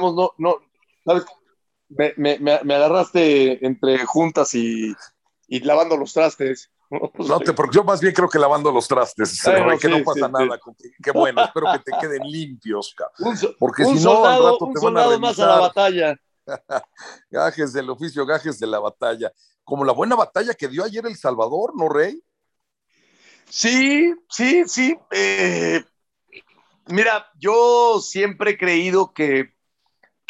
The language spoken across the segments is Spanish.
no, no, ¿sabes? Me, me, me, agarraste entre juntas y, y lavando los trastes. No te, porque yo más bien creo que lavando los trastes, que no pasa nada. Qué bueno, espero que te queden limpios, porque si no, al rato te van a más a la batalla. gajes del oficio, gajes de la batalla. Como la buena batalla que dio ayer El Salvador, ¿no, Rey? Sí, sí, sí. Eh, mira, yo siempre he creído que,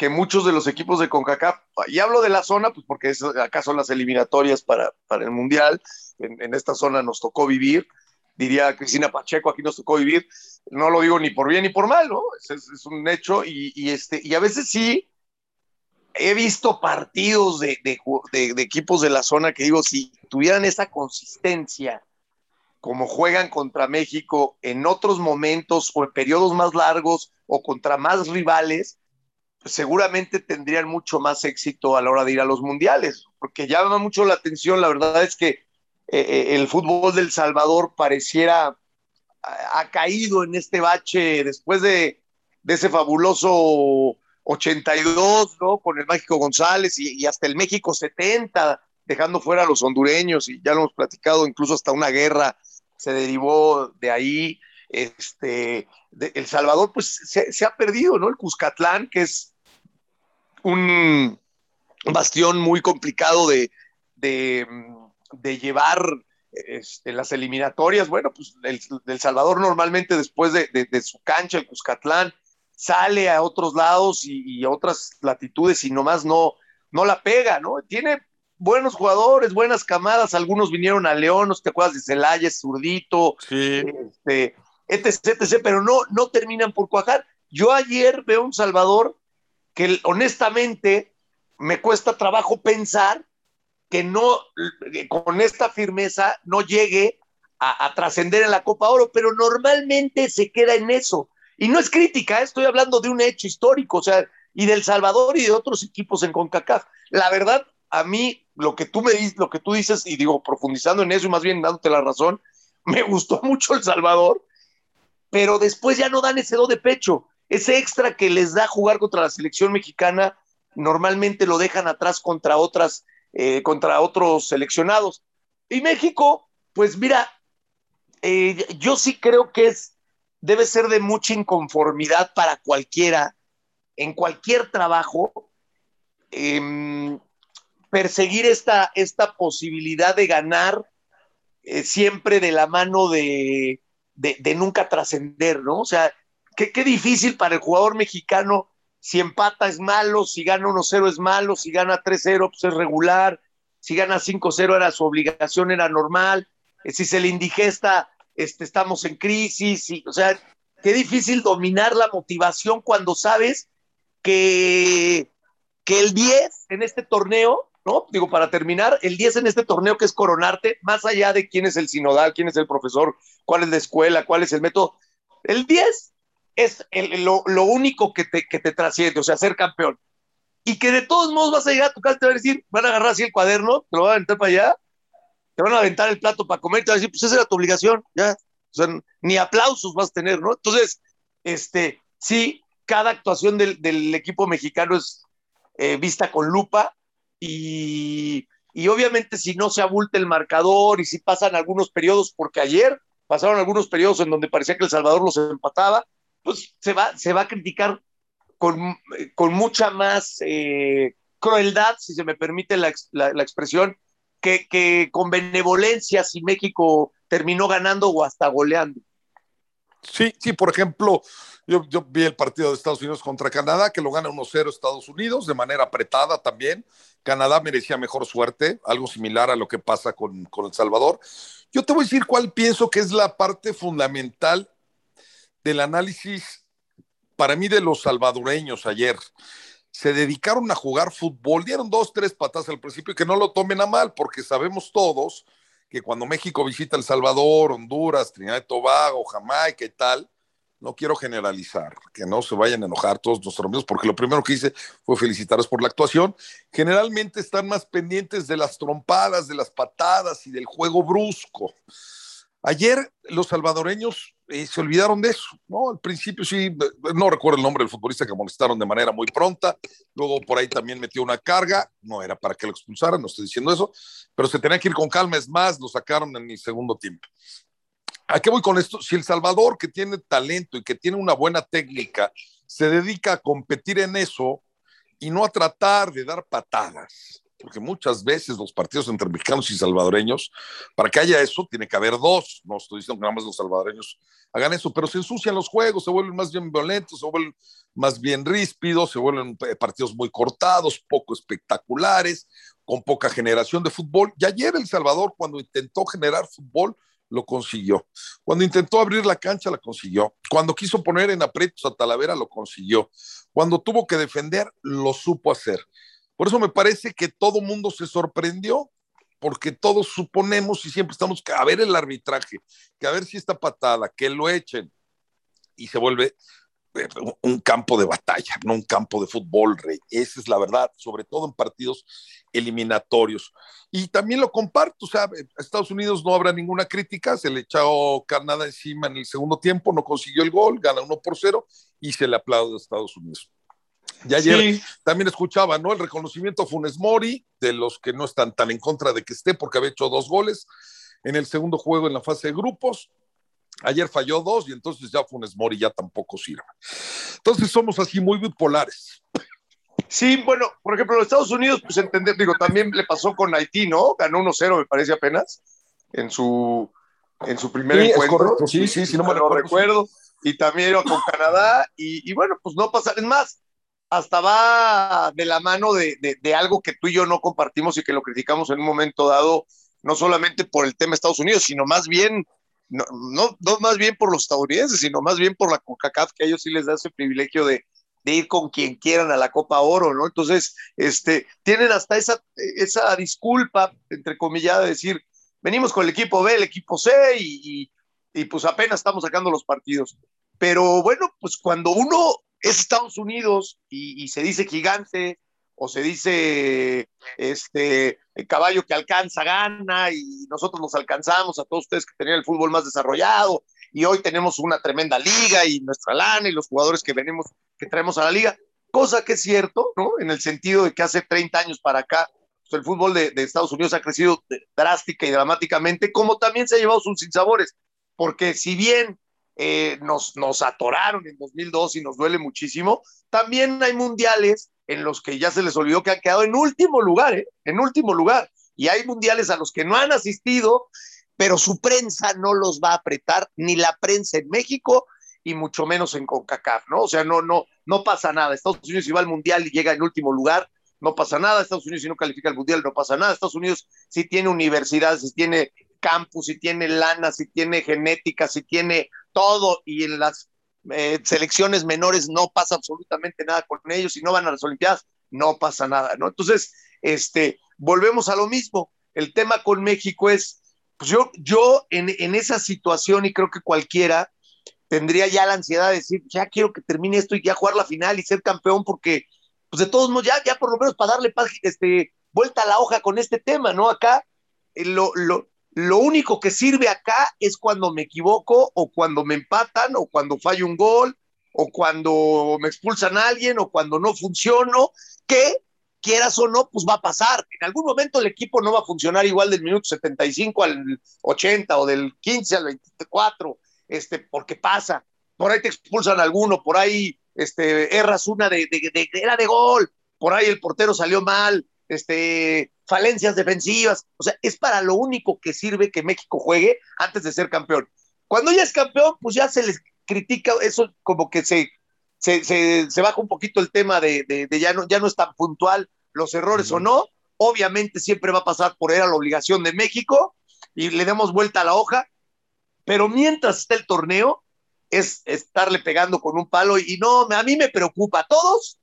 que muchos de los equipos de CONCACAF, y hablo de la zona, pues porque acá son las eliminatorias para, para el Mundial, en, esta zona nos tocó vivir, diría Cristina Pacheco, aquí nos tocó vivir, no lo digo ni por bien ni por mal, ¿no? Es, un hecho y, este, y a veces sí he visto partidos de, de, equipos de la zona que digo, si tuvieran esa consistencia como juegan contra México en otros momentos o en periodos más largos o contra más rivales, seguramente tendrían mucho más éxito a la hora de ir a los mundiales, porque llama mucho la atención, la verdad es que eh, eh, el fútbol del Salvador pareciera ha caído en este bache después de, ese fabuloso 82, ¿no? Con el Mágico González y, hasta el México 70, dejando fuera a los hondureños, y ya lo hemos platicado, incluso hasta una guerra se derivó de ahí. Este, el Salvador, pues se, ha perdido, ¿no? El Cuscatlán, que es un bastión muy complicado de, de de llevar este, las eliminatorias. Bueno, pues el, Salvador normalmente después de, su cancha, el Cuscatlán, sale a otros lados y, a otras latitudes y nomás no, no la pega, ¿no? Tiene buenos jugadores, buenas camadas, algunos vinieron a León, ¿no te acuerdas de Celaya, Zurdito, este, etc, pero no, no terminan por cuajar. Yo ayer veo un Salvador que honestamente me cuesta trabajo pensar que no, con esta firmeza, no llegue a, trascender en la Copa Oro, pero normalmente se queda en eso. Y no es crítica, ¿eh? estoy hablando de un hecho histórico, o sea, y del Salvador y de otros equipos en CONCACAF. La verdad, a mí, lo que tú me dices, lo que tú dices, y digo, profundizando en eso y más bien dándote la razón, me gustó mucho El Salvador, pero después ya no dan ese do de pecho. Ese extra que les da jugar contra la selección mexicana, normalmente lo dejan atrás contra otras eh, contra otros seleccionados. Y México, pues mira, eh, yo sí creo que es, debe ser de mucha inconformidad para cualquiera, en cualquier trabajo, em, perseguir esta, esta posibilidad de ganar eh, siempre de la mano de, de, nunca trascender, ¿no? O sea, qué, qué difícil para el jugador mexicano si empata es malo, si gana 1-0 es malo, si gana 3-0 pues es regular, si gana 5-0 era su obligación, era normal, eh, si se le indigesta, este, estamos en crisis, y, o sea, qué difícil dominar la motivación cuando sabes que, que el 10 en este torneo, ¿no? Digo, para terminar, el 10 en este torneo que es coronarte, más allá de quién es el sinodal, quién es el profesor, cuál es la escuela, cuál es el método, el 10 es lo, único que te, que te trasciende, o sea, ser campeón. Y que de todos modos vas a llegar a tu casa y te van a decir, van a agarrar así el cuaderno, te lo van a aventar para allá, te van a aventar el plato para comer, te van a decir, pues esa era tu obligación, ya. O sea, ni aplausos vas a tener, ¿no? Entonces, este, sí, cada actuación del, del equipo mexicano es eh, vista con lupa y, y obviamente si no se abulta el marcador y si pasan algunos periodos, porque ayer pasaron algunos periodos en donde parecía que El Salvador los empataba, pues se va, se va a criticar con, con mucha más eh, crueldad, si se me permite la, la, expresión, que, que, con benevolencia si México terminó ganando o hasta goleando. Sí, sí, por ejemplo, yo, vi el partido de Estados Unidos contra Canadá, que lo gana 1-0 Estados Unidos, de manera apretada también. Canadá merecía mejor suerte, algo similar a lo que pasa con, con El Salvador. Yo te voy a decir cuál pienso que es la parte fundamental del análisis, para mí, de los salvadoreños ayer. Se dedicaron a jugar fútbol, dieron dos, tres patas al principio, que no lo tomen a mal, porque sabemos todos que cuando México visita El Salvador, Honduras, Trinidad y Tobago, Jamaica y tal, no quiero generalizar, que no se vayan a enojar todos nuestros amigos, porque lo primero que hice fue felicitarlos por la actuación. Generalmente están más pendientes de las trompadas, de las patadas y del juego brusco. Ayer los salvadoreños eh, se olvidaron de eso, ¿no? Al principio sí, no recuerdo el nombre del futbolista que molestaron de manera muy pronta, luego por ahí también metió una carga, no era para que lo expulsaran, no estoy diciendo eso, pero se tenía que ir con calma, es más, lo sacaron en mi segundo tiempo. ¿A qué voy con esto? Si El Salvador, que tiene talento y que tiene una buena técnica, se dedica a competir en eso y no a tratar de dar patadas, porque muchas veces los partidos entre mexicanos y salvadoreños, para que haya eso, tiene que haber dos. No estoy diciendo que nada más los salvadoreños hagan eso, pero se ensucian los juegos, se vuelven más bien violentos, se vuelven más bien ríspidos, se vuelven eh, partidos muy cortados, poco espectaculares, con poca generación de fútbol. Y ayer El Salvador, cuando intentó generar fútbol, lo consiguió. Cuando intentó abrir la cancha, la consiguió. Cuando quiso poner en aprietos a Talavera, lo consiguió. Cuando tuvo que defender, lo supo hacer. Por eso me parece que todo mundo se sorprendió, porque todos suponemos y siempre estamos a ver el arbitraje, que a ver si esta patada, que lo echen, y se vuelve eh, un campo de batalla, no un campo de fútbol, rey. Esa es la verdad, sobre todo en partidos eliminatorios. Y también lo comparto, a Estados Unidos no habrá ninguna crítica, se le echó Canadá encima en el segundo tiempo, no consiguió el gol, gana uno por cero y se le aplaude a Estados Unidos. Y ayer también escuchaba, ¿no? El reconocimiento a Funes Mori, de los que no están tan en contra de que esté, porque había hecho dos goles en el segundo juego en la fase de grupos. Ayer falló dos y entonces ya Funes Mori ya tampoco sirve. Entonces somos así muy bipolares. Sí, bueno, por ejemplo, los Estados Unidos, pues entender, digo, también le pasó con Haití, ¿no? Ganó 1-0, me parece apenas, en su, en su primer encuentro. Sí, sí, sí, no me lo recuerdo. Y también iba con Canadá, y, y, bueno, pues no pasa. Es más, hasta va de la mano de, de, algo que tú y yo no compartimos y que lo criticamos en un momento dado, no solamente por el tema de Estados Unidos, sino más bien, no, no, no más bien por los estadounidenses, sino más bien por la CONCACAF, que a ellos sí les da ese privilegio de, de ir con quien quieran a la Copa Oro, ¿no? Entonces, este, tienen hasta esa, esa disculpa, entre comillas, de decir, venimos con el equipo B, el equipo C, y, y, y pues apenas estamos sacando los partidos. Pero bueno, pues cuando uno es Estados Unidos y, se dice gigante o se dice este el caballo que alcanza gana y nosotros nos alcanzamos a todos ustedes que tenían el fútbol más desarrollado y hoy tenemos una tremenda liga y nuestra lana y los jugadores que venimos que traemos a la liga, cosa que es cierto, ¿no? En el sentido de que hace 30 años para acá pues el fútbol de, de Estados Unidos ha crecido drástica y dramáticamente, como también se ha llevado sus sinsabores, porque si bien eh, nos, nos atoraron en 2002 y nos duele muchísimo. También hay mundiales en los que ya se les olvidó que han quedado en último lugar, ¿eh? en último lugar. Y hay mundiales a los que no han asistido, pero su prensa no los va a apretar, ni la prensa en México y mucho menos en CONCACAF, ¿no? O sea, no, no, no pasa nada. Estados Unidos si va al mundial y llega en último lugar, no pasa nada. Estados Unidos si no califica al mundial, no pasa nada. Estados Unidos si tiene universidades, si tiene campus, si tiene lana, si tiene genética, si tiene todo y en las eh, selecciones menores no pasa absolutamente nada con ellos y no van a las Olimpiadas, no pasa nada, ¿no? Entonces, este, volvemos a lo mismo. El tema con México es, pues yo, yo en, en esa situación y creo que cualquiera tendría ya la ansiedad de decir, ya quiero que termine esto y ya jugar la final y ser campeón porque, pues de todos modos, ya, ya por lo menos para darle este, vuelta a la hoja con este tema, ¿no? Acá eh, lo, lo, lo único que sirve acá es cuando me equivoco o cuando me empatan o cuando fallo un gol o cuando me expulsan a alguien o cuando no funciono, que quieras o no, pues va a pasar. En algún momento el equipo no va a funcionar igual del minuto 75 al 80 o del 15 al 24, este, porque pasa. Por ahí te expulsan a alguno, por ahí este, erras una de, de, era de gol, por ahí el portero salió mal, este, falencias defensivas. O sea, es para lo único que sirve que México juegue antes de ser campeón. Cuando ya es campeón, pues ya se les critica eso como que se, se, se, baja un poquito el tema de, de, ya, no, ya no es tan puntual los errores o no. Obviamente siempre va a pasar por era la obligación de México y le damos vuelta a la hoja, pero mientras está el torneo, es estarle pegando con un palo y no, a mí me preocupa. A todos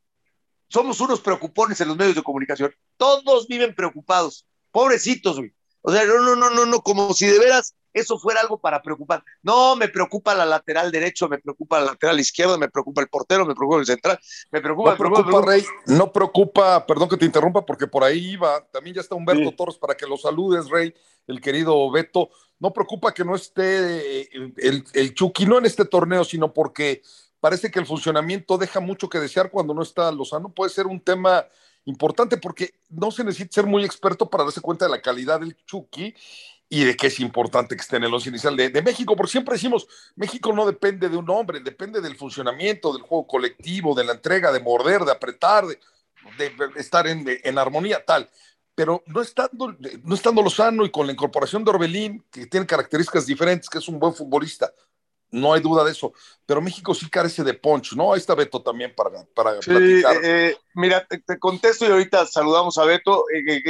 somos unos preocupones en los medios de comunicación. Todos viven preocupados. Pobrecitos, güey. O sea, no, no, no, no, no, como si de veras eso fuera algo para preocupar. No, me preocupa la lateral derecho, me preocupa la lateral izquierda, me preocupa el portero, me preocupa el central, me preocupa. No preocupa, Rey, no preocupa, perdón que te interrumpa, porque por ahí iba, también ya está Humberto Torres para que lo saludes, Rey, el querido Beto. No preocupa que no esté eh, el, el Chucky, no en este torneo, sino porque parece que el funcionamiento deja mucho que desear cuando no está Lozano. Puede ser un tema importante porque no se necesita ser muy experto para darse cuenta de la calidad del Chucky y de que es importante que esté en el once inicial de, México, porque siempre decimos, México no depende de un hombre, depende del funcionamiento, del juego colectivo, de la entrega, de morder, de apretar, de, estar en, en, armonía, tal. Pero no estando, no estando Lozano y con la incorporación de Orbelín, que tiene características diferentes, que es un buen futbolista, no hay duda de eso. Pero México sí carece de punch, ¿no? Ahí está Beto también para, para platicar. Eh, mira, te, contesto y ahorita saludamos a Beto, eh,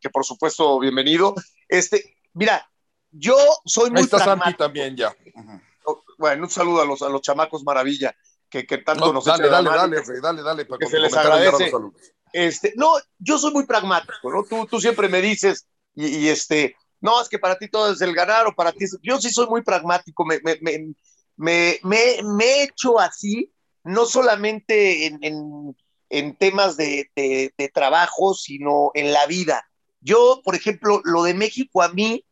que, por supuesto, bienvenido. Este, mira, yo soy muy. Ahí está Santi también ya. Oh, bueno, un saludo a los, a los chamacos maravilla, que, que tanto nos dale, dale, dale, dale, dale, dale, para que se les agradece. Este, no, yo soy muy pragmático, ¿no? Tú, tú siempre me dices, y, y este, no, es que para ti todo es el ganar o para ti. Yo sí soy muy pragmático, me, me, me, me he hecho así, no solamente en, en, temas de, de, trabajo, sino en la vida. Yo, por ejemplo, lo de México a mí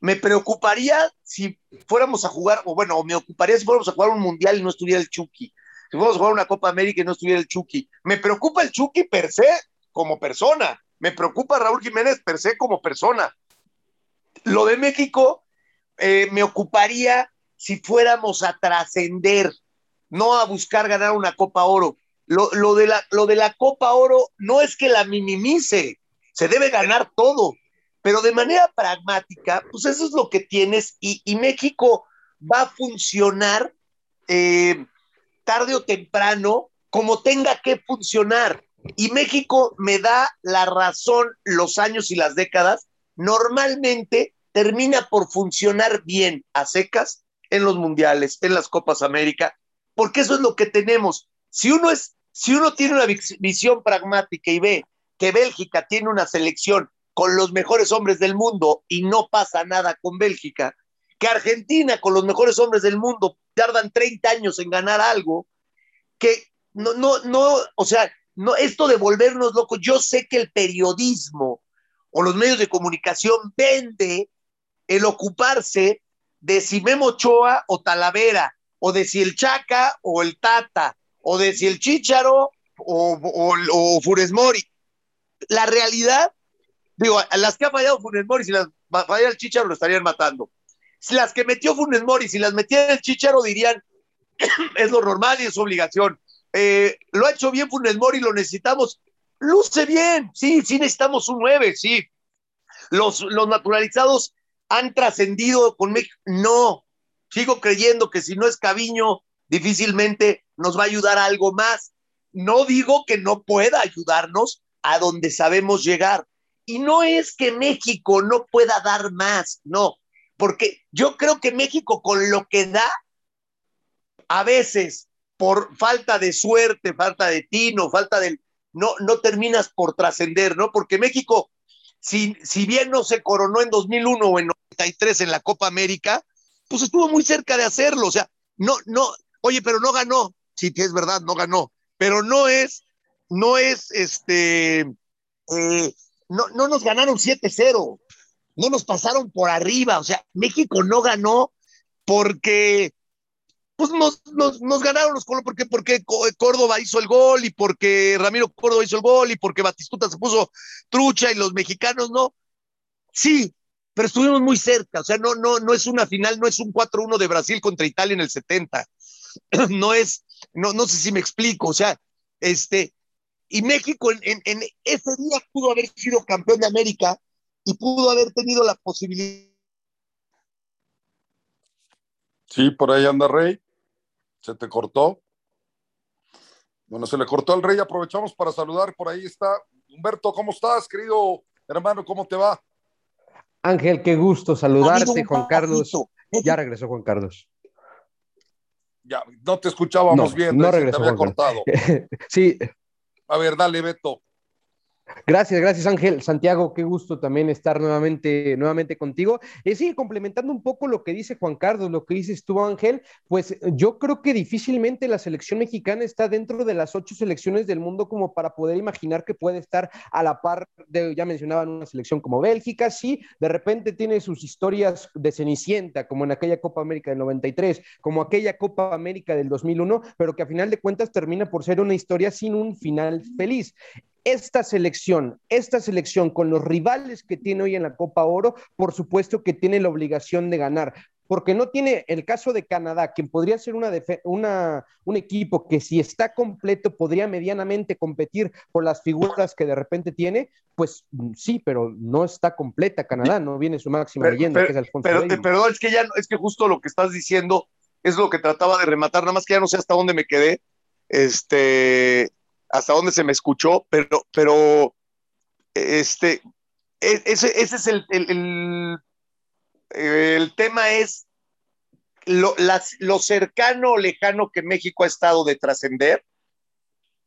me preocuparía si fuéramos a jugar, o bueno, me ocuparía si fuéramos a jugar un mundial y no estuviera el Chucky. Si fuéramos a jugar una Copa América y no estuviera el Chucky. Me preocupa el Chucky per se como persona. Me preocupa Raúl Jiménez per se como persona. Lo de México eh, me ocuparía si fuéramos a trascender, no a buscar ganar una Copa Oro. Lo, de la, lo, de la, Copa Oro no es que la minimice, se debe ganar todo, pero de manera pragmática, pues eso es lo que tienes y, México va a funcionar eh, tarde o temprano como tenga que funcionar. Y México me da la razón los años y las décadas. Normalmente termina por funcionar bien a secas en los mundiales, en las Copas América, porque eso es lo que tenemos. Si uno es, si uno tiene una visión pragmática y ve que Bélgica tiene una selección con los mejores hombres del mundo y no pasa nada con Bélgica, que Argentina con los mejores hombres del mundo tardan 30 años en ganar algo, que no, no, no, o sea, no, esto de volvernos locos, yo sé que el periodismo o los medios de comunicación vende el ocuparse de si Memo Ochoa o Talavera, o de si el Chaca o el Tata, o de si el Chicharo o, Funes Mori. La realidad, digo, las que ha fallado Funes Mori, si las falla el Chicharo, lo estarían matando. Si las que metió Funes Mori, si las metiera el Chicharo, dirían, es lo normal y es obligación. Eh, lo ha hecho bien Funes Mori, lo necesitamos. Luce bien, sí, sí necesitamos un 9, sí. Los, los naturalizados han trascendido con México. No, sigo creyendo que si no es Caviño, difícilmente nos va a ayudar a algo más. No digo que no pueda ayudarnos a donde sabemos llegar. Y no es que México no pueda dar más, no, porque yo creo que México con lo que da, a veces por falta de suerte, falta de tino, falta del... No, no terminas por trascender, ¿no? Porque México si, si bien no se coronó en 2001 o en 93 en la Copa América, pues estuvo muy cerca de hacerlo. O sea, no, no, oye, pero no ganó. Sí, es verdad, no ganó. Pero no es, no es este, eh, no, no nos ganaron 7-0. No nos pasaron por arriba. O sea, México no ganó porque pues nos, ganaron los colores porque, porque Córdoba hizo el gol y porque Ramiro Córdoba hizo el gol y porque Batistuta se puso trucha y los mexicanos no. Sí, pero estuvimos muy cerca, o sea, no, no, no es una final, no es un 4-1 de Brasil contra Italia en el 70. No es, no, no sé si me explico, o sea, este, y México en, en ese día pudo haber sido campeón de América y pudo haber tenido la posibilidad. Sí, por ahí anda Rey. Se te cortó. Bueno, se le cortó al rey. Aprovechamos para saludar. Por ahí está. Humberto, ¿cómo estás, querido hermano? ¿Cómo te va? Ángel, qué gusto saludarte, Juan Carlos. Ya regresó Juan Carlos. Ya, no te escuchábamos bien. No regresó. Te había cortado. sí. A ver, dale, Beto. Gracias, gracias Ángel. Santiago, qué gusto también estar nuevamente, nuevamente contigo. Y sí, complementando un poco lo que dice Juan Carlos, lo que dices tú Ángel, pues yo creo que difícilmente la selección mexicana está dentro de las ocho selecciones del mundo como para poder imaginar que puede estar a la par de, ya mencionaban, una selección como Bélgica, sí, de repente tiene sus historias de Cenicienta, como en aquella Copa América del 93, como aquella Copa América del 2001, pero que a final de cuentas termina por ser una historia sin un final feliz esta selección, esta selección con los rivales que tiene hoy en la Copa Oro, por supuesto que tiene la obligación de ganar, porque no tiene el caso de Canadá, quien podría ser una, una, un equipo que si está completo podría medianamente competir por las figuras que de repente tiene, pues mm, sí, pero no está completa Canadá, no viene su máxima leyenda, que es Alfonso pero, pero es que ya es que justo lo que estás diciendo es lo que trataba de rematar, nada más que ya no sé hasta dónde me quedé. Este, hasta dónde se me escuchó, pero, pero este, e, ese, ese es el, el, el, tema es lo, las, lo, cercano o lejano que México ha estado de trascender.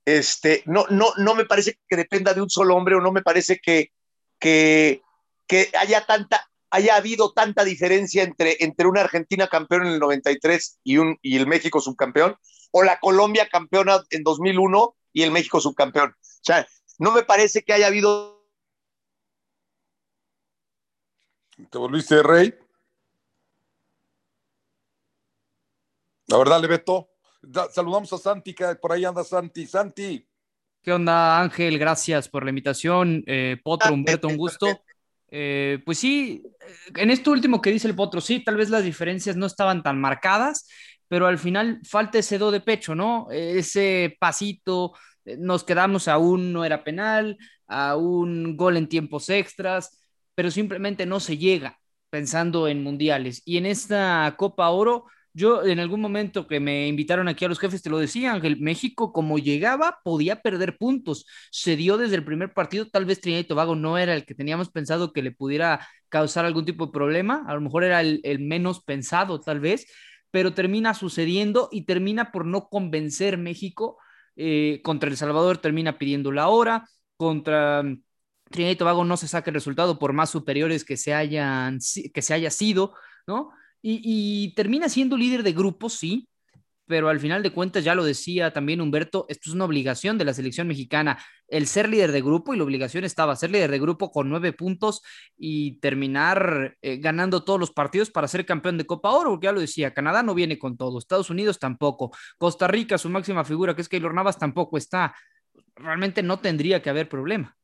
Este, no, no, no me parece que dependa de un solo hombre o no me parece que, que, que haya tanta haya habido tanta diferencia entre, entre una Argentina campeón en el 93 y, un, y el México subcampeón, o la Colombia campeona en 2001 y el México subcampeón. O sea, no me parece que haya habido. ¿Te volviste rey? La verdad, Beto. Saludamos a Santi, que por ahí anda Santi. Santi. ¿Qué onda, Ángel? Gracias por la invitación. Eh, Potro, Humberto, un gusto. Eh, pues sí, en esto último que dice el Potro, sí, tal vez las diferencias no estaban tan marcadas, pero al final falta ese do de pecho, ¿no? Ese pasito, eh, nos quedamos a un no era penal, a un gol en tiempos extras, pero simplemente no se llega pensando en mundiales. Y en esta Copa Oro, yo en algún momento que me invitaron aquí a los jefes, te lo decía, Ángel, México como llegaba podía perder puntos. Se dio desde el primer partido, tal vez Trinidad y Tobago no era el que teníamos pensado que le pudiera causar algún tipo de problema, a lo mejor era el, el menos pensado tal vez, pero termina sucediendo y termina por no convencer México. Eh, contra El Salvador termina pidiendo la hora, contra mm, Trinidad y Tobago no se saca el resultado por más superiores que se, hayan, que se haya sido, ¿no? Y, y termina siendo líder de grupo, sí, pero al final de cuentas, ya lo decía también Humberto, esto es una obligación de la selección mexicana, el ser líder de grupo y la obligación estaba ser líder de grupo con nueve puntos y terminar eh, ganando todos los partidos para ser campeón de Copa Oro, porque ya lo decía, Canadá no viene con todo, Estados Unidos tampoco, Costa Rica, su máxima figura, que es Keylor Navas, tampoco está. Realmente no tendría que haber problema.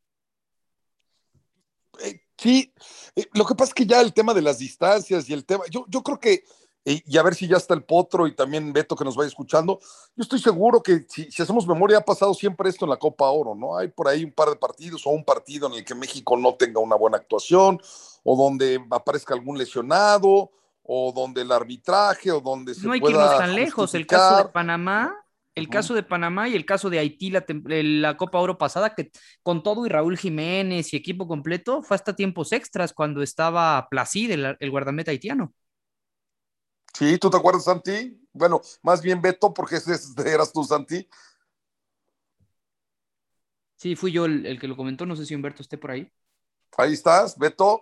Eh, sí, eh, lo que pasa es que ya el tema de las distancias y el tema, yo, yo creo que y, a ver si ya está el Potro y también Beto que nos vaya escuchando. Yo estoy seguro que si, hacemos memoria, ha pasado siempre esto en la Copa Oro, ¿no? Hay por ahí un par de partidos o un partido en el que México no tenga una buena actuación, o donde aparezca algún lesionado, o donde el arbitraje, o donde se No hay que irnos tan lejos. El caso de Panamá, el caso de Panamá y el caso de Haití, la, la, Copa Oro pasada, que con todo y Raúl Jiménez y equipo completo, fue hasta tiempos extras cuando estaba Placid, el, el guardameta haitiano. Sí, ¿tú te acuerdas, Santi? Bueno, más bien Beto, porque ese eras tú, Santi. Sí, fui yo el, que lo comentó, no sé si Humberto esté por ahí. Ahí estás, Beto.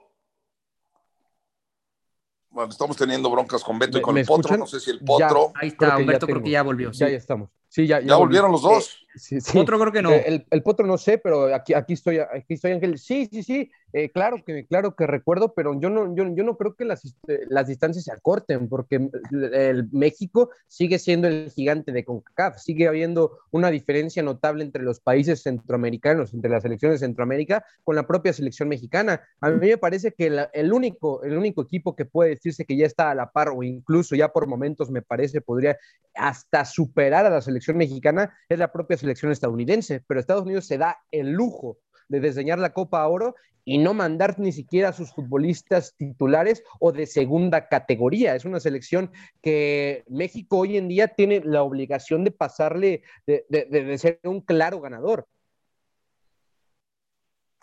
Bueno, estamos teniendo broncas con Beto y con el Potro, no sé si el Potro. ahí está, Humberto creo que ya volvió. Ya, ya estamos. Sí, ya, ya, volvieron los dos. Eh, Potro creo que no. El, el, Potro no sé, pero aquí, aquí estoy, aquí estoy, Ángel. Sí, sí, sí. Eh, claro, que, claro que recuerdo, pero yo no, yo, yo no creo que las, este, las distancias se acorten, porque el, México sigue siendo el gigante de CONCACAF, sigue habiendo una diferencia notable entre los países centroamericanos, entre las selecciones de Centroamérica, con la propia selección mexicana. A mí me parece que el, único, el único equipo que puede decirse que ya está a la par, o incluso ya por momentos me parece podría hasta superar a la selección mexicana, es la propia selección estadounidense, pero Estados Unidos se da el lujo de diseñar la Copa Oro y no mandar ni siquiera a sus futbolistas titulares o de segunda categoría. Es una selección que México hoy en día tiene la obligación de pasarle, de, ser un claro ganador.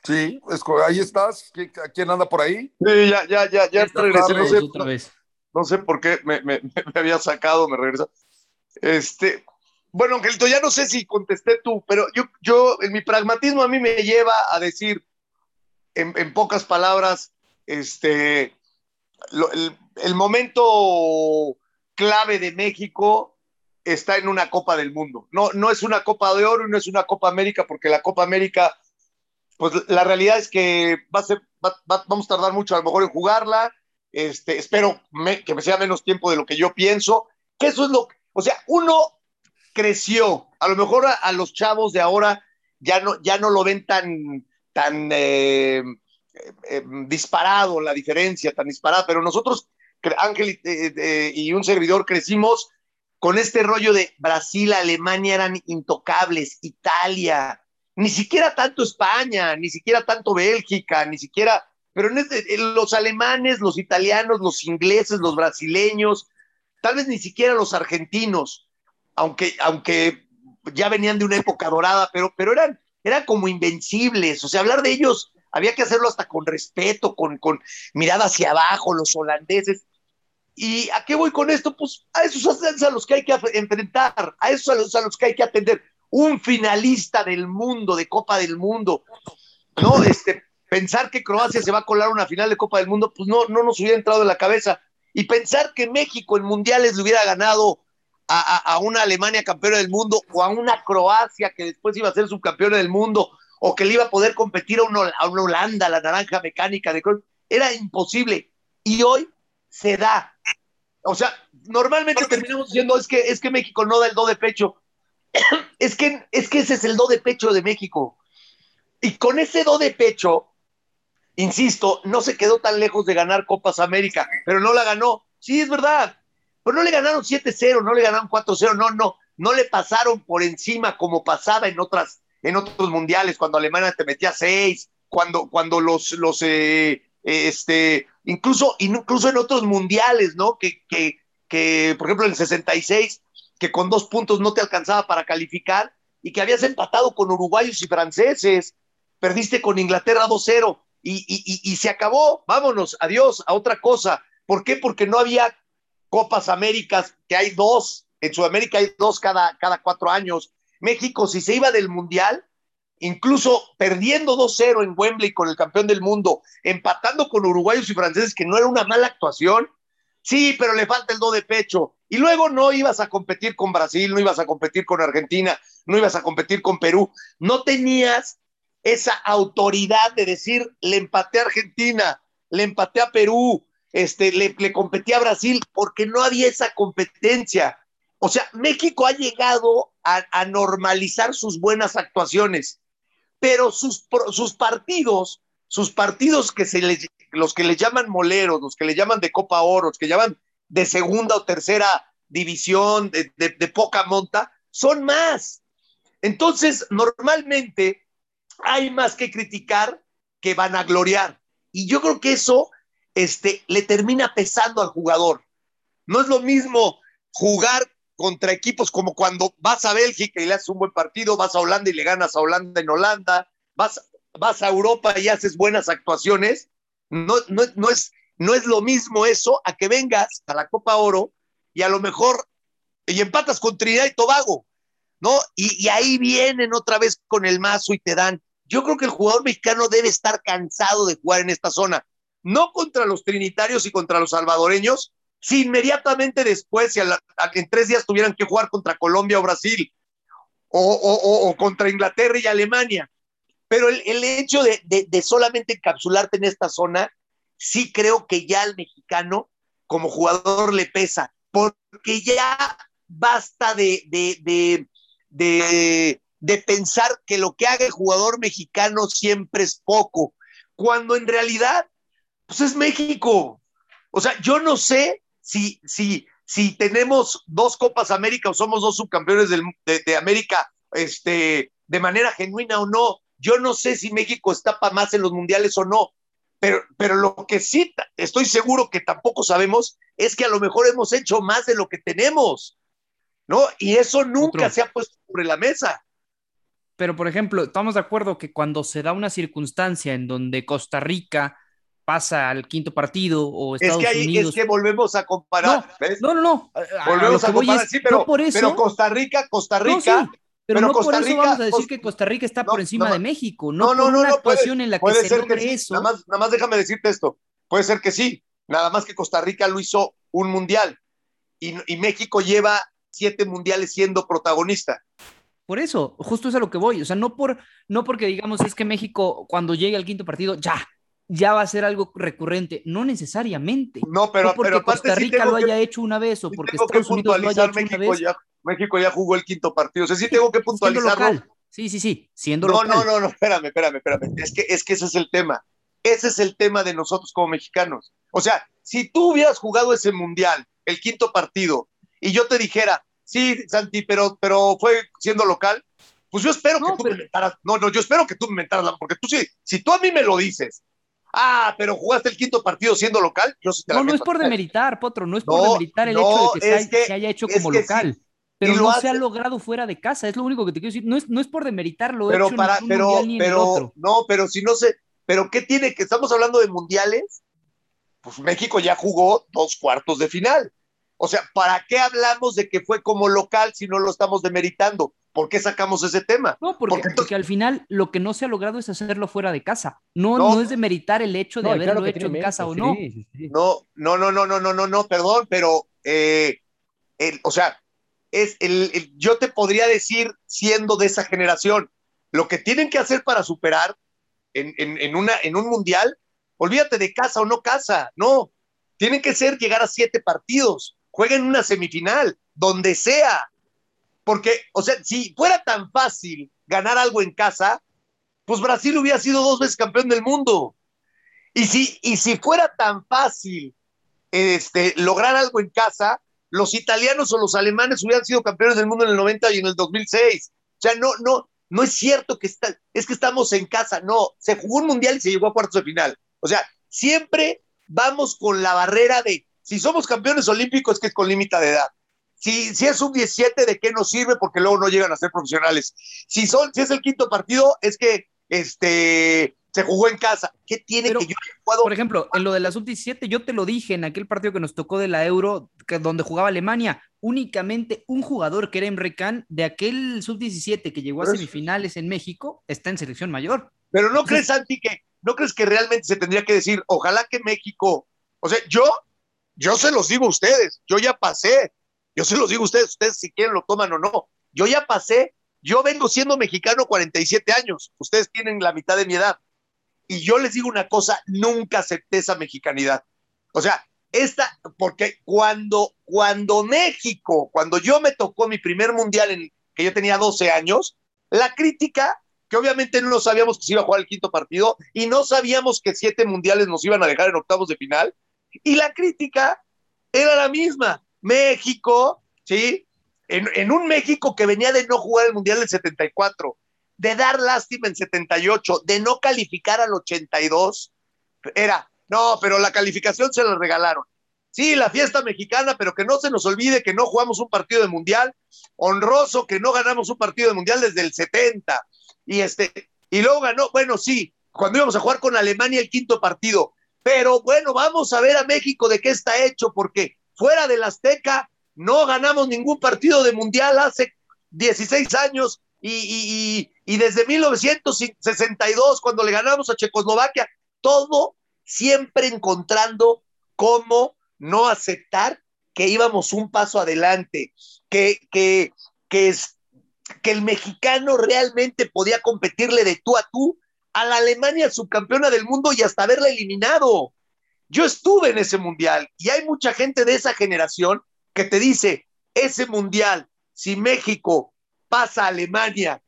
Sí, ahí estás. ¿Quién anda por ahí? Sí, ya, ya, ya, ya regresé. No sé, no sé, por qué me, me, me, había sacado, me regresó. Este, Bueno, Angelito, ya no sé si contesté tú, pero yo, yo, en mi pragmatismo a mí me lleva a decir, en, pocas palabras, este, lo, el, momento clave de México está en una Copa del Mundo. No, no es una Copa de Oro y no es una Copa América, porque la Copa América, pues la realidad es que va a ser, va, va, vamos a tardar mucho a lo mejor en jugarla. Este, espero que me sea menos tiempo de lo que yo pienso. Que eso es lo o sea, uno creció. A lo mejor a, los chavos de ahora ya no, ya no lo ven tan, tan eh, eh, disparado la diferencia, tan disparada, pero nosotros, Ángel eh, eh, y un servidor, crecimos con este rollo de Brasil, Alemania eran intocables, Italia, ni siquiera tanto España, ni siquiera tanto Bélgica, ni siquiera, pero este, los alemanes, los italianos, los ingleses, los brasileños, tal vez ni siquiera los argentinos, aunque, aunque ya venían de una época dorada, pero, pero eran, eran como invencibles, o sea, hablar de ellos había que hacerlo hasta con respeto, con, con mirada hacia abajo, los holandeses. ¿Y a qué voy con esto? Pues a esos es a los que hay que enfrentar, a esos a los, a los que hay que atender. Un finalista del mundo, de Copa del Mundo, ¿no? Este, pensar que Croacia se va a colar una final de Copa del Mundo, pues no, no nos hubiera entrado en la cabeza. Y pensar que México en mundiales le hubiera ganado a, a, una Alemania campeona del mundo o a una Croacia que después iba a ser subcampeona del mundo o que le iba a poder competir a una, a una Holanda, la naranja mecánica de Cruyff. Era imposible. Y hoy se da. O sea, normalmente terminamos diciendo es que, es que México no da el do de pecho. es, que, es que ese es el do de pecho de México. Y con ese do de pecho, insisto, no se quedó tan lejos de ganar Copas América, pero no la ganó. Sí, es verdad. Pero no le ganaron 7-0, no le ganaron 4-0, no, no. No le pasaron por encima como pasaba en otras en otros mundiales, cuando Alemania te metía seis, cuando, cuando los, los eh, este, incluso, incluso en otros mundiales, ¿no? Que, que, que, por ejemplo, en el 66, que con dos puntos no te alcanzaba para calificar y que habías empatado con uruguayos y franceses, perdiste con Inglaterra 2-0 y, y, y, se acabó, vámonos, adiós, a otra cosa. ¿Por qué? Porque no había Copas Américas, que hay dos, en Sudamérica hay dos cada, cada cuatro años, México, si se iba del Mundial, incluso perdiendo 2-0 en Wembley con el campeón del mundo, empatando con uruguayos y franceses, que no era una mala actuación, sí, pero le falta el do de pecho. Y luego no ibas a competir con Brasil, no ibas a competir con Argentina, no ibas a competir con Perú. No tenías esa autoridad de decir, le empaté a Argentina, le empaté a Perú, este, le, le competí a Brasil, porque no había esa competencia. O sea, México ha llegado a, a normalizar sus buenas actuaciones, pero sus, sus, partidos, sus partidos que se les, los que le llaman moleros, los que le llaman de Copa Oro, los que llaman de segunda o tercera división, de, de, de poca monta, son más. Entonces, normalmente hay más que criticar que van a gloriar. Y yo creo que eso este, le termina pesando al jugador. No es lo mismo jugar contra equipos como cuando vas a Bélgica y le haces un buen partido, vas a Holanda y le ganas a Holanda en Holanda, vas, vas a Europa y haces buenas actuaciones, no, no, no, es, no es lo mismo eso a que vengas a la Copa Oro y a lo mejor y empatas con Trinidad y Tobago, ¿no? Y, y ahí vienen otra vez con el mazo y te dan. Yo creo que el jugador mexicano debe estar cansado de jugar en esta zona, no contra los trinitarios y contra los salvadoreños, si inmediatamente después, si en tres días tuvieran que jugar contra Colombia o Brasil, o, o, o contra Inglaterra y Alemania. Pero el, el hecho de, de, de, solamente encapsularte en esta zona, sí creo que ya al mexicano como jugador le pesa, porque ya basta de, de, de pensar que lo que haga el jugador mexicano siempre es poco, cuando en realidad, pues es México. O sea, yo no sé si, si, si tenemos dos Copas América o somos dos subcampeones del, de, de, América este, de manera genuina o no. Yo no sé si México está para más en los mundiales o no, pero, pero lo que sí estoy seguro que tampoco sabemos es que a lo mejor hemos hecho más de lo que tenemos, ¿no? Y eso nunca Otro. se ha puesto sobre la mesa. Pero, por ejemplo, estamos de acuerdo que cuando se da una circunstancia en donde Costa Rica pasa al quinto partido o Estados es que Unidos. Es que volvemos a comparar. No, no, no. Volvemos a, comparar, sí, pero, por eso, pero Costa Rica, Costa Rica. pero, no por eso vamos a decir que Costa Rica está por encima de México. No, no, no, una actuación en la que se logre eso. Nada más, nada más déjame decirte esto. Puede ser que sí. Nada más que Costa Rica lo hizo un mundial. Y, y México lleva siete mundiales siendo protagonista. Por eso, justo es a lo que voy. O sea, no, por, no porque digamos es que México cuando llegue al quinto partido ya, ya va a ser algo recurrente. No necesariamente. No, pero, porque Costa Rica lo haya hecho una vez o porque Estados Unidos lo haya hecho México una vez. Ya, México ya jugó el quinto partido. O sea, sí tengo que puntualizarlo. Sí, sí, sí, siendo no, local. No, no, no, espérame, espérame, espérame. Es que, es que ese es el tema. Ese es el tema de nosotros como mexicanos. O sea, si tú hubieras jugado ese mundial, el quinto partido, y yo te dijera, sí, Santi, pero, pero fue siendo local, pues yo espero no, que tú pero... me mentaras. No, no, yo espero que tú me mentaras, porque tú sí, si tú a mí me lo dices, ah, pero jugaste el quinto partido siendo local, yo sí te No, no es por demeritar, Potro, no es por demeritar el no, hecho de que, se, que, se, haya hecho como local. Sí. Pero no hace... se ha logrado fuera de casa, es lo único que te quiero decir. No es, no es por demeritar lo pero hecho para, en pero, mundial ni pero, en el otro. No, pero si no sé, pero ¿qué tiene que estamos hablando de mundiales? Pues México ya jugó dos cuartos de final. O sea, ¿para qué hablamos de que fue como local si no lo estamos demeritando? ¿Por qué sacamos ese tema? No, porque, porque, porque al final lo que no se ha logrado es hacerlo fuera de casa. No, no, no es demeritar el hecho de no, haberlo claro hecho en casa o no. Sí, sí. No, no, no, no, no, no, no, no, perdón, pero, eh, el, o sea, es el, el, yo te podría decir, siendo de esa generación, lo que tienen que hacer para superar en, en, en, una, en un mundial, olvídate de casa o no casa, no, tienen que ser llegar a siete partidos, jueguen una semifinal, donde sea, porque, o sea, si fuera tan fácil ganar algo en casa, pues Brasil hubiera sido dos veces campeón del mundo. Y si, y si fuera tan fácil este, lograr algo en casa, los italianos o los alemanes hubieran sido campeones del mundo en el 90 y en el 2006. O sea, no, no, no es cierto que está, es que estamos en casa, no, se jugó un mundial y se llegó a cuartos de final. O sea, siempre vamos con la barrera de, si somos campeones olímpicos, que es con límite de edad. Si, si, es un 17, ¿de qué nos sirve? Porque luego no llegan a ser profesionales. Si, son, si es el quinto partido, es que este, se jugó en casa. ¿Qué tiene Pero, que yo haya jugado? Por ejemplo, en lo de la sub-17, yo te lo dije en aquel partido que nos tocó de la Euro, que, donde jugaba Alemania, únicamente un jugador que era Emre Can, de aquel sub-17 que llegó a semifinales en México, está en selección mayor. Pero no crees, Santi, que no crees que realmente se tendría que decir, ojalá que México, o sea, yo, yo se los digo a ustedes, yo ya pasé, yo se los digo a ustedes, ustedes si quieren lo toman o no. Yo ya pasé, yo vengo siendo mexicano 47 años, ustedes tienen la mitad de mi edad. Y yo les digo una cosa, nunca acepté esa mexicanidad. O sea, esta, porque cuando, cuando México, cuando yo me tocó mi primer mundial en que yo tenía 12 años, la crítica, que obviamente no sabíamos que se iba a jugar el quinto partido y no sabíamos que siete mundiales nos iban a dejar en octavos de final, y la crítica era la misma México, ¿sí? En, un México que venía de no jugar el Mundial del 74, de dar lástima en 78, de no calificar al 82, era, no, pero la calificación se la regalaron. Sí, la fiesta mexicana, pero que no se nos olvide que no jugamos un partido de Mundial, honroso que no ganamos un partido de Mundial desde el 70. Y, este, y luego ganó, bueno, sí, cuando íbamos a jugar con Alemania el quinto partido, pero bueno, vamos a ver a México de qué está hecho, porque fuera del Azteca, no ganamos ningún partido de mundial hace 16 años y, y, y, desde 1962, cuando le ganamos a Checoslovaquia, todo siempre encontrando cómo no aceptar que íbamos un paso adelante, que, que, que, es, que el mexicano realmente podía competirle de tú a tú a la Alemania subcampeona del mundo y hasta haberla eliminado. Yo estuve en ese mundial y hay mucha gente de esa generación que te dice, ese mundial, si México pasa a Alemania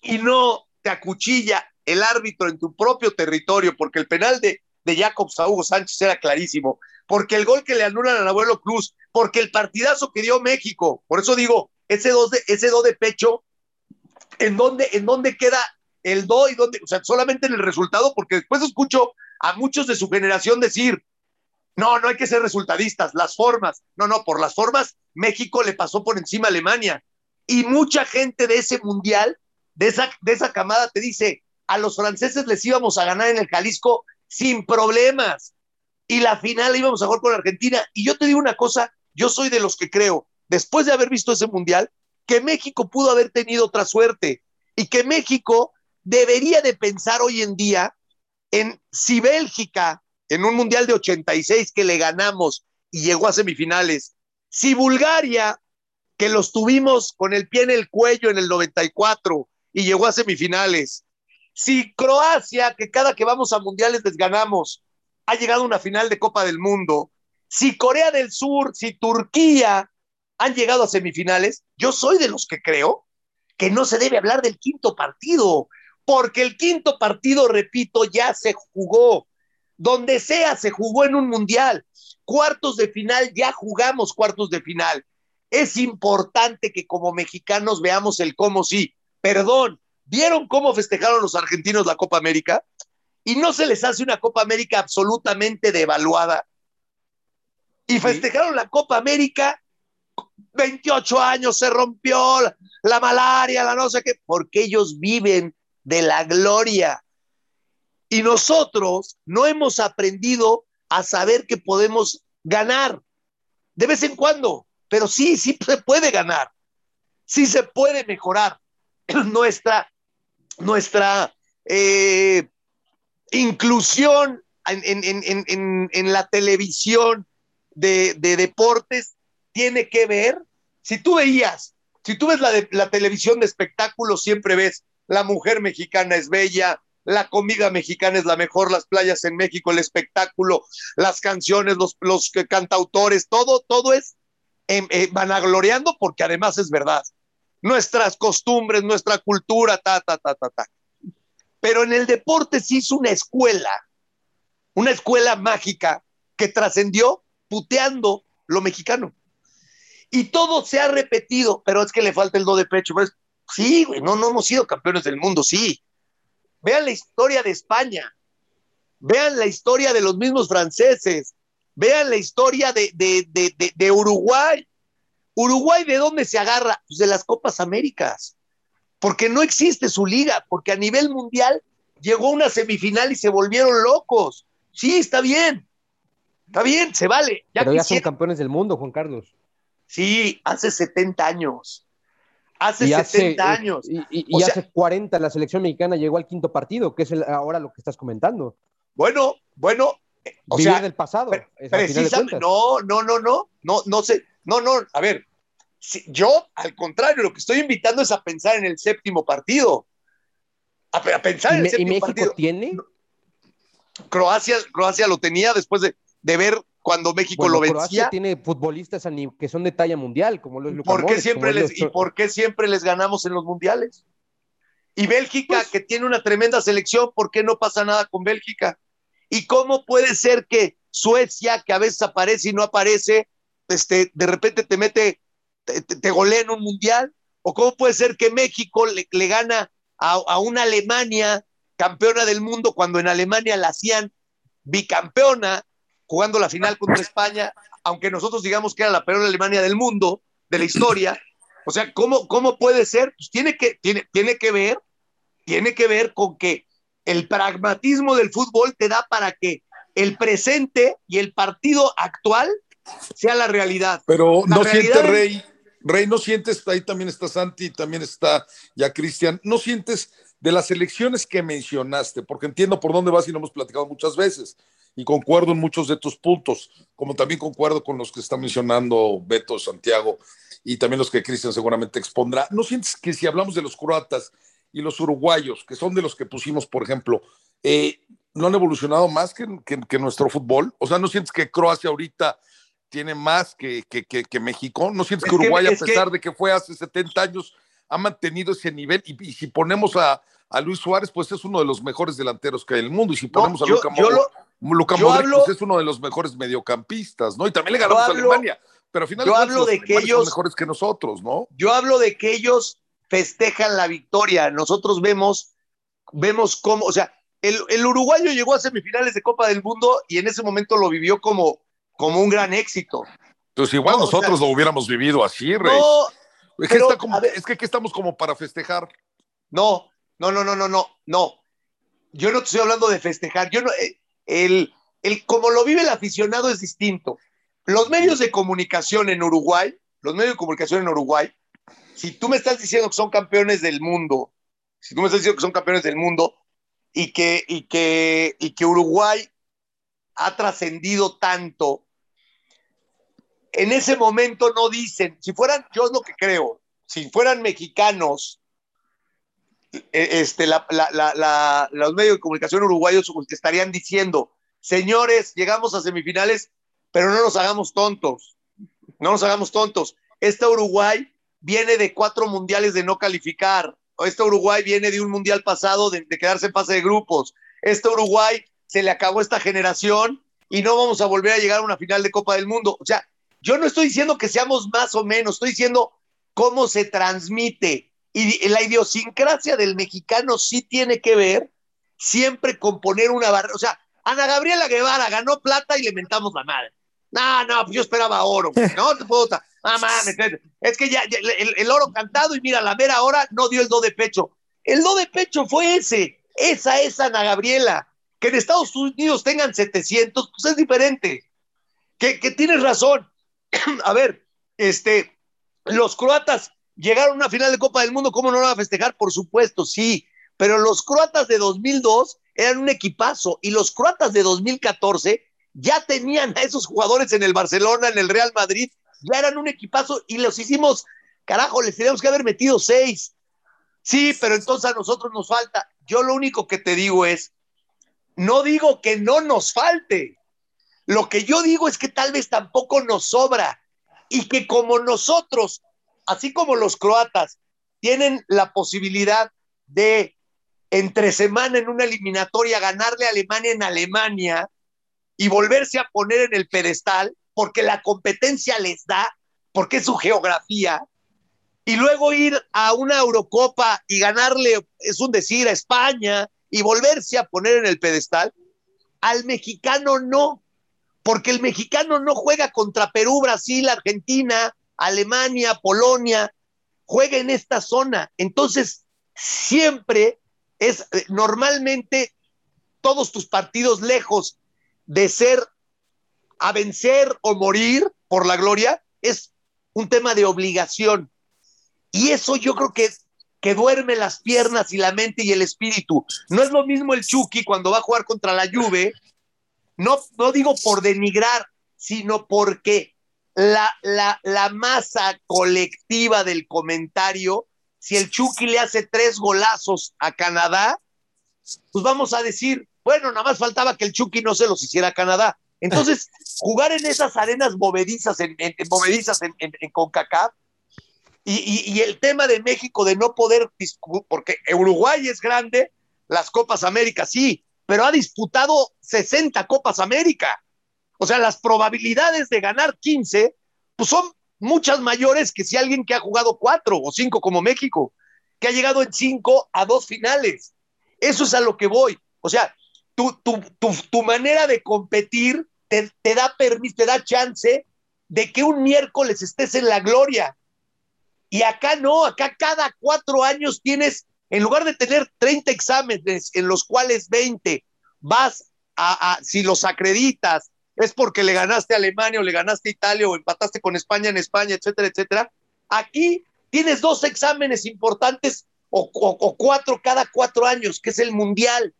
y no te acuchilla el árbitro en tu propio territorio, porque el penal de, de Jacobs a Hugo Sánchez era clarísimo, porque el gol que le anulan al abuelo Cruz, porque el partidazo que dio México, por eso digo, ese dos de, ese do de pecho, ¿en dónde, ¿en dónde queda el do y dónde? O sea, solamente en el resultado, porque después escucho a muchos de su generación decir, no, no hay que ser resultadistas, las formas, no, no, por las formas, México le pasó por encima a Alemania. Y mucha gente de ese mundial, de esa, de esa camada, te dice, a los franceses les íbamos a ganar en el Jalisco sin problemas. Y la final íbamos a jugar con Argentina. Y yo te digo una cosa, yo soy de los que creo, después de haber visto ese mundial, que México pudo haber tenido otra suerte y que México debería de pensar hoy en día en si Bélgica en un mundial de 86 que le ganamos y llegó a semifinales, si Bulgaria que los tuvimos con el pie en el cuello en el 94 y llegó a semifinales, si Croacia que cada que vamos a mundiales les ganamos ha llegado a una final de Copa del Mundo, si Corea del Sur, si Turquía han llegado a semifinales, yo soy de los que creo que no se debe hablar del quinto partido, porque el quinto partido, repito, ya se jugó. Donde sea, se jugó en un mundial. Cuartos de final, ya jugamos cuartos de final. Es importante que como mexicanos veamos el cómo sí. Perdón, ¿vieron cómo festejaron los argentinos la Copa América? Y no se les hace una Copa América absolutamente devaluada. Y festejaron la Copa América 28 años se rompió la, malaria, la no sé qué, porque ellos viven de la gloria. Y nosotros no hemos aprendido a saber que podemos ganar de vez en cuando, pero sí, sí se puede ganar, sí se puede mejorar nuestra, nuestra eh, inclusión en, la televisión de, de deportes tiene que ver, si tú veías, si tú ves la, de, la televisión de espectáculos, siempre ves la mujer mexicana es bella, la comida mexicana es la mejor, las playas en México, el espectáculo, las canciones, los, cantautores, todo, todo es eh, eh, vanagloriando porque además es verdad. Nuestras costumbres, nuestra cultura, ta, ta, ta, ta, ta. Pero en el deporte se hizo una escuela, una escuela mágica que trascendió puteando lo mexicano. Y todo se ha repetido, pero es que le falta el do de pecho. Pues, sí, güey, no, no hemos sido campeones del mundo, sí. Vean la historia de España, vean la historia de los mismos franceses, vean la historia de, de, de, de Uruguay. Uruguay, ¿de dónde se agarra? Pues de las Copas Américas, porque no existe su liga, porque a nivel mundial llegó una semifinal y se volvieron locos. Sí, está bien, está bien, se vale. Ya Pero ya son campeones del mundo, Juan Carlos. Sí, hace 70 años. Hace 70 eh, años. Y, hace 40 la selección mexicana llegó al quinto partido, que es ahora lo que estás comentando. Bueno, bueno. Eh, o sea, del pasado. precisamente, no, no, no, no, no, no sé, no, no, a ver, yo al contrario, lo que estoy invitando es a pensar en el séptimo partido. A, pensar en el séptimo ¿Y México tiene? Croacia, Croacia lo tenía después de, de ver cuando México lo vencía. Croacia tiene futbolistas que son de talla mundial, como los ¿Por qué siempre les, ¿Y por qué siempre les ganamos en los mundiales? Y Bélgica, pues que tiene una tremenda selección, ¿por qué no pasa nada con Bélgica? ¿Y cómo puede ser que Suecia, que a veces aparece y no aparece, este, de repente te mete, te, golea en un mundial? ¿O cómo puede ser que México le, gana a, a una Alemania campeona del mundo cuando en Alemania la hacían bicampeona jugando la final contra España, aunque nosotros digamos que era la peor Alemania del mundo, de la historia. O sea, ¿cómo, cómo puede ser? Pues tiene que, tiene, tiene que ver, tiene que ver con que el pragmatismo del fútbol te da para que el presente y el partido actual sea la realidad. Pero no sientes, Rey, Rey, no sientes, ahí también está Santi, también está ya Cristian, no sientes de las elecciones que mencionaste, porque entiendo por dónde vas y lo hemos platicado muchas veces y concuerdo en muchos de tus puntos, como también concuerdo con los que está mencionando Beto, Santiago y también los que Cristian seguramente expondrá. ¿No sientes que si hablamos de los croatas y los uruguayos, que son de los que pusimos, por ejemplo, eh, no han evolucionado más que, que, nuestro fútbol? O sea, ¿no sientes que Croacia ahorita tiene más que, que México? ¿No sientes que Uruguay, a pesar de que fue hace 70 años, ha mantenido ese nivel? y si ponemos a, a Luis Suárez, pues es uno de los mejores delanteros que hay en el mundo. Y si ponemos a Luca, Modric, pues es uno de los mejores mediocampistas, ¿no? Y también le ganamos a Alemania. Pero al final yo hablo de que ellos son mejores que nosotros, ¿no? Yo hablo de que ellos festejan la victoria. Nosotros vemos, vemos cómo, o sea, el, uruguayo llegó a semifinales de Copa del Mundo y en ese momento lo vivió como, como un gran éxito. Entonces igual nosotros lo hubiéramos vivido así, Rey. No, es, que es que aquí estamos como para festejar. No, no, no, no, no, no, no. Yo no te estoy hablando de festejar. Yo no, eh, el, el como lo vive el aficionado es distinto. Los medios de comunicación en Uruguay, los medios de comunicación en Uruguay, si tú me estás diciendo que son campeones del mundo, si tú me estás diciendo que son campeones del mundo y que, y que, y que Uruguay ha trascendido tanto, en ese momento no dicen, si fueran, yo es lo que creo, si fueran mexicanos, este, la, los medios de comunicación uruguayos estarían diciendo, señores, llegamos a semifinales, pero no nos hagamos tontos, no nos hagamos tontos. Este Uruguay viene de cuatro mundiales de no calificar, este Uruguay viene de un mundial pasado de, de quedarse en fase de grupos, este Uruguay se le acabó esta generación y no vamos a volver a llegar a una final de Copa del Mundo. O sea, yo no estoy diciendo que seamos más o menos, estoy diciendo cómo se transmite. Y la idiosincrasia del mexicano sí tiene que ver siempre con poner una barrera. O sea, Ana Gabriela Guevara ganó plata y le mentamos la madre. No, no, pues yo esperaba oro. No te puedo. Ah, mames, es que ya, el, oro cantado y mira, la mera hora no dio el do de pecho. El do de pecho fue ese. Esa es Ana Gabriela. Que en Estados Unidos tengan 700, pues es diferente. Que, que tienes razón. a ver, este, los croatas llegaron a una final de Copa del Mundo, ¿cómo no lo van a festejar? Por supuesto, sí, pero los croatas de 2002 eran un equipazo y los croatas de 2014 ya tenían a esos jugadores en el Barcelona, en el Real Madrid, ya eran un equipazo y los hicimos, carajo, les teníamos que haber metido seis. Sí, pero entonces a nosotros nos falta. Yo lo único que te digo es, no digo que no nos falte, lo que yo digo es que tal vez tampoco nos sobra y que como nosotros, así como los croatas, tienen la posibilidad de entre semana en una eliminatoria ganarle a Alemania en Alemania y volverse a poner en el pedestal, porque la competencia les da, porque es su geografía, y luego ir a una Eurocopa y ganarle, es un decir, a España y volverse a poner en el pedestal, al mexicano no porque el mexicano no juega contra Perú, Brasil, Argentina, Alemania, Polonia, juega en esta zona. Entonces, siempre es eh, normalmente todos tus partidos lejos de ser a vencer o morir por la gloria, es un tema de obligación. Y eso yo creo que, que duerme las piernas y la mente y el espíritu. No es lo mismo el Chucky cuando va a jugar contra la Juve no, no digo por denigrar, sino porque la, la, la masa colectiva del comentario, si el Chucky le hace tres golazos a Canadá, pues vamos a decir, bueno, nada más faltaba que el Chucky no se los hiciera a Canadá. Entonces, jugar en esas arenas movedizas en, en, movedizas en, en CONCACAF y, y, y, el tema de México de no poder, porque Uruguay es grande, las Copas América sí, pero ha disputado 60 Copas América. O sea, las probabilidades de ganar 15 pues son muchas mayores que si alguien que ha jugado cuatro o cinco como México, que ha llegado en cinco a dos finales. Eso es a lo que voy. O sea, tu, tu, tu, tu manera de competir te, da permiso, te da chance de que un miércoles estés en la gloria. Y acá no, acá cada cuatro años tienes en lugar de tener 30 exámenes en los cuales 20 vas a, si los acreditas, es porque le ganaste a Alemania o le ganaste a Italia o empataste con España en España, etcétera, etcétera. Aquí tienes dos exámenes importantes o, cuatro cada cuatro años, que es el Mundial.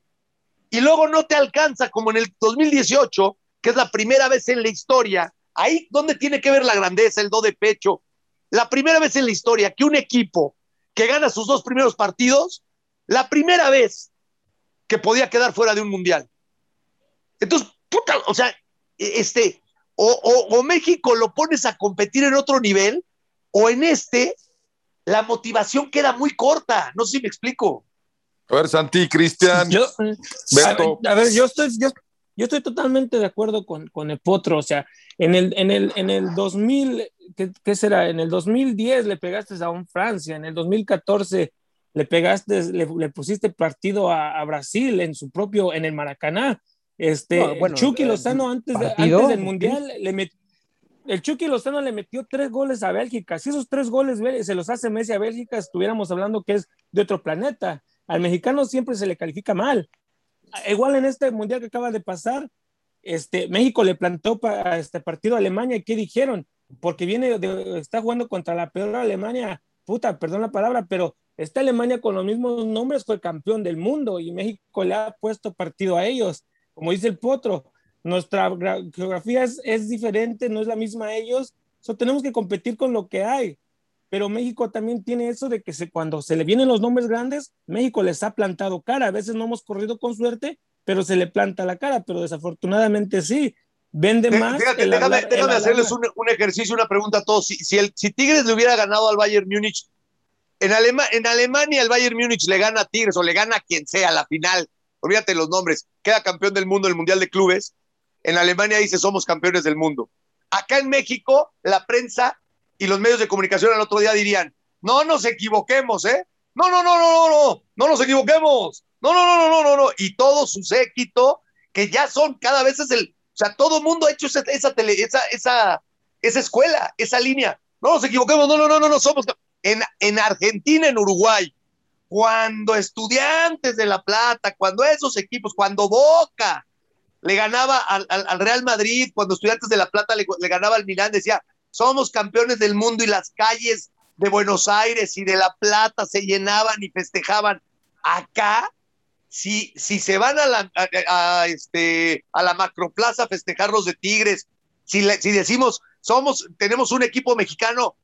Y luego no te alcanza como en el 2018, que es la primera vez en la historia. Ahí donde tiene que ver la grandeza, el do de pecho. La primera vez en la historia que un equipo que gana sus dos primeros partidos, la primera vez que podía quedar fuera de un mundial. Entonces, puta, o sea, este, o, o, o, México lo pones a competir en otro nivel, o en este, la motivación queda muy corta. No sé si me explico. A ver, Santi, Cristian. Yo, Beto. A, ver, a ver, yo estoy, yo, yo estoy totalmente de acuerdo con, con el Potro. O sea, en el, en el, en el 2000, ¿qué, ¿qué, será? En el 2010 le pegaste a un Francia, en el 2014 le pegaste, le, le pusiste partido a, a, Brasil en su propio, en el Maracaná. Este, no, bueno, Chucky Lozano antes, de, antes del Mundial le metió el Chucky Lozano le metió tres goles a Bélgica. Si esos tres goles se los hace Messi a Bélgica, estuviéramos hablando que es de otro planeta. Al mexicano siempre se le califica mal. igual en este mundial que acaba de pasar, este, México le plantó para este partido a Alemania y ¿qué dijeron? Porque viene, está jugando contra la peor Alemania, puta, perdón la palabra, pero esta Alemania con los mismos nombres fue campeón del mundo y México le ha puesto partido a ellos. Como dice el Potro, nuestra geografía es, es diferente, no es la misma a ellos, so, tenemos que competir con lo que hay. Pero México también tiene eso de que se, cuando se le vienen los nombres grandes, México les ha plantado cara. A veces no hemos corrido con suerte, pero se le planta la cara, pero desafortunadamente sí. Vende más. déjame, hacerles un, ejercicio, una pregunta a todos. Si, si, el, si Tigres le hubiera ganado al Bayern Múnich, en, en Alemania el Bayern Múnich le gana a Tigres o le gana a quien sea la final, olvídate los nombres, queda campeón del mundo, el Mundial de Clubes. En Alemania dice somos campeones del mundo. Acá en México, la prensa y los medios de comunicación al otro día dirían, no nos equivoquemos, ¿eh? No, no, no, no, no, no, no nos equivoquemos. No, no, no, no, no, no, Y todo su séquito, que ya son cada vez es el, o sea, todo el mundo ha hecho esa, esa, esa, esa, esa escuela, esa línea. No nos equivoquemos, no, no, no, no, no somos. En, en Argentina, en Uruguay, cuando Estudiantes de La Plata, cuando esos equipos, cuando Boca le ganaba al, al, Real Madrid, cuando Estudiantes de La Plata le, ganaba al Milán, decía, somos campeones del mundo y las calles de Buenos Aires y de La Plata se llenaban y festejaban. Acá si, si se van a la, este, a la macroplaza a festejar los de Tigres, si, si decimos, somos, tenemos un equipo mexicano,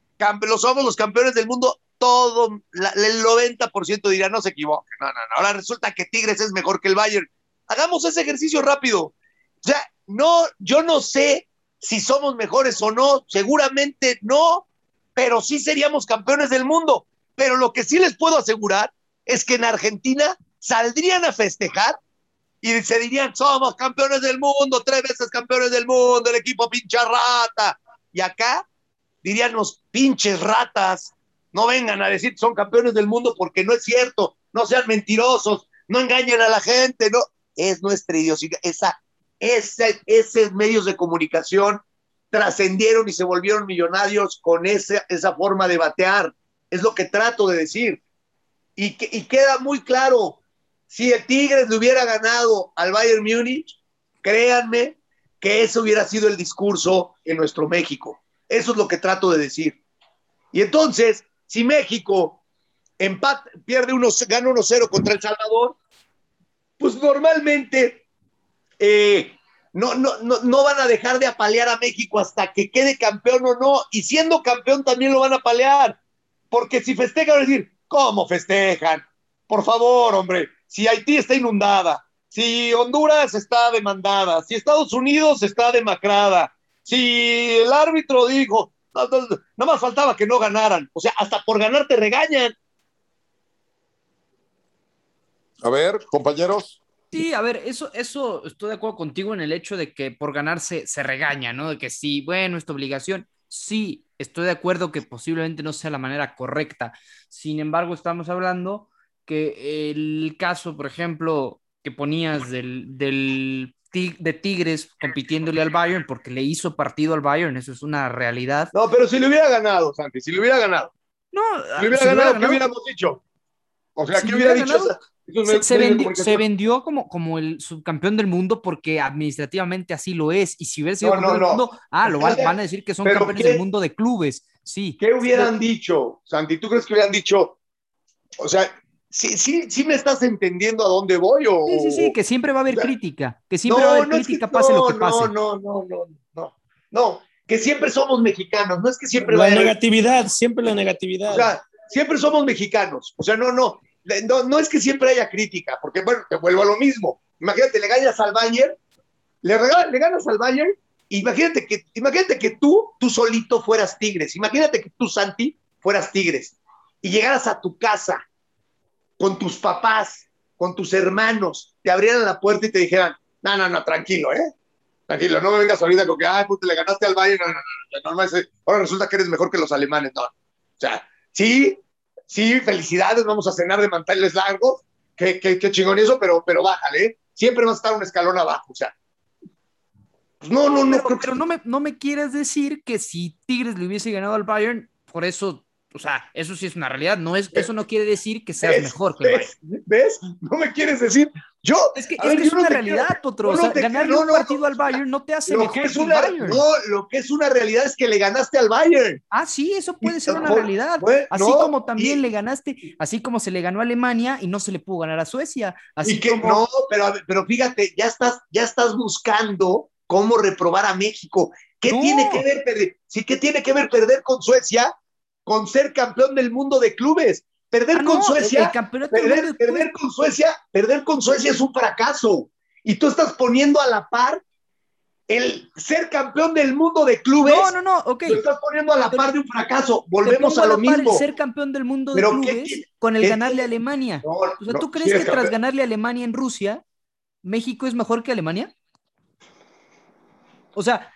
lo somos los campeones del mundo, todo, el 90% dirá, no se equivoque, no, no, no, ahora resulta que Tigres es mejor que el Bayern. Hagamos ese ejercicio rápido. Sea, no, yo no sé si somos mejores o no, seguramente no, pero sí seríamos campeones del mundo. Pero lo que sí les puedo asegurar es que en Argentina saldrían a festejar y se dirían, somos campeones del mundo, tres veces campeones del mundo, el equipo pincha rata. Y acá dirían los pinches ratas, no vengan a decir que son campeones del mundo porque no es cierto, no sean mentirosos, no engañen a la gente, no, es nuestra idiosincrasia, esa, ese, esos medios de comunicación trascendieron y se volvieron millonarios con esa, esa forma de batear, es lo que trato de decir. Y, y queda muy claro, si el Tigres le hubiera ganado al Bayern Múnich, créanme que ese hubiera sido el discurso en nuestro México. Eso es lo que trato de decir. Y entonces, si México empate, pierde unos, gana 1-0 contra El Salvador, pues normalmente eh, no, no, no, no, van a dejar de apalear a México hasta que quede campeón o no, y siendo campeón también lo van a apalear, porque si festejan, van a decir, ¿cómo festejan? Por favor, hombre, si Haití está inundada, si Honduras está demandada, si Estados Unidos está demacrada, si el árbitro dijo, nada más faltaba que no ganaran, o sea, hasta por ganar te regañan. A ver, compañeros. Sí, a ver, eso, eso estoy de acuerdo contigo en el hecho de que por ganarse se regaña, ¿no? De que sí, bueno, es tu obligación. Sí, estoy de acuerdo que posiblemente no sea la manera correcta. Sin embargo, estamos hablando que el caso, por ejemplo, que ponías del, del de Tigres compitiéndole al Bayern porque le hizo partido al Bayern, eso es una realidad. No, pero si le hubiera ganado, Santi, si le hubiera ganado. No, si le hubiera, ganado, ¿qué hubiéramos dicho? O sea, ¿qué hubiera, dicho? se, vendió, se, vendió, como, como el subcampeón del mundo porque administrativamente así lo es. Y si hubiera sido campeón del mundo, ah, lo van, van, a decir que son campeones del mundo de clubes. Sí. ¿Qué hubieran dicho, Santi? ¿Tú crees que hubieran dicho? O sea, sí, sí, sí me estás entendiendo a dónde voy o... Sí, sí, sí, que siempre va a haber crítica, que siempre va a haber crítica, pase lo que pase. No, no, no, no, no, no, que siempre somos mexicanos, no es que siempre... La negatividad, siempre la negatividad. O sea, siempre somos mexicanos, o sea, no, no, no, no es que siempre haya crítica, porque bueno, te vuelvo a lo mismo. Imagínate, le ganas al Bayern, le, le ganas al Bayern, imagínate que, imagínate que tú, tú solito fueras Tigres, imagínate que tú, Santi, fueras Tigres, y llegaras a tu casa con tus papás, con tus hermanos, te abrieran la puerta y te dijeran, no, no, no, tranquilo, ¿eh? Tranquilo, no me vengas ahorita con que, ay, pues le ganaste al Bayern, no, no, no, no, ahora resulta que eres mejor que los alemanes, no. O sea, sí, sí, felicidades, vamos a cenar de manteles largos, qué, qué, qué chingón eso, pero, pero bájale, ¿eh? Siempre vas a estar un escalón abajo, o sea. Pues no, no, no. Pero, pero no, me, no me quieres decir que si Tigres le hubiese ganado al Bayern, por eso O sea, eso sí es una realidad. No es, eso no quiere decir que seas mejor que ¿ves? ¿Ves? No me quieres decir. Yo. Es que es, ver, que es una realidad, Potro. o sea, ganarle no, un partido al Bayern no te hace lo mejor que, es una, Bayern. No, lo que es una realidad es que le ganaste al Bayern. Ah, sí, eso puede ser una realidad. así como también y, le ganaste, así como se le ganó a Alemania y no se le pudo ganar a Suecia. Así y que, como... No, pero, pero fíjate, ya estás, ya estás buscando cómo reprobar a México. ¿Qué no. tiene que ver perder? Sí, ¿qué tiene que ver perder con Suecia? Con ser campeón del mundo de clubes. Perder ah, con no, Suecia, perder, perder con Suecia, perder con Suecia es un fracaso. Y tú estás poniendo a la par el ser campeón del mundo de clubes. No, no, no, ok. Lo estás poniendo a la par de un fracaso. Volvemos a lo a mismo. El ser campeón del mundo de clubes ¿qué, con el qué, ganarle a Alemania. No, o sea, ¿tú no, crees que tras ganarle a Alemania en Rusia, México es mejor que Alemania? O sea.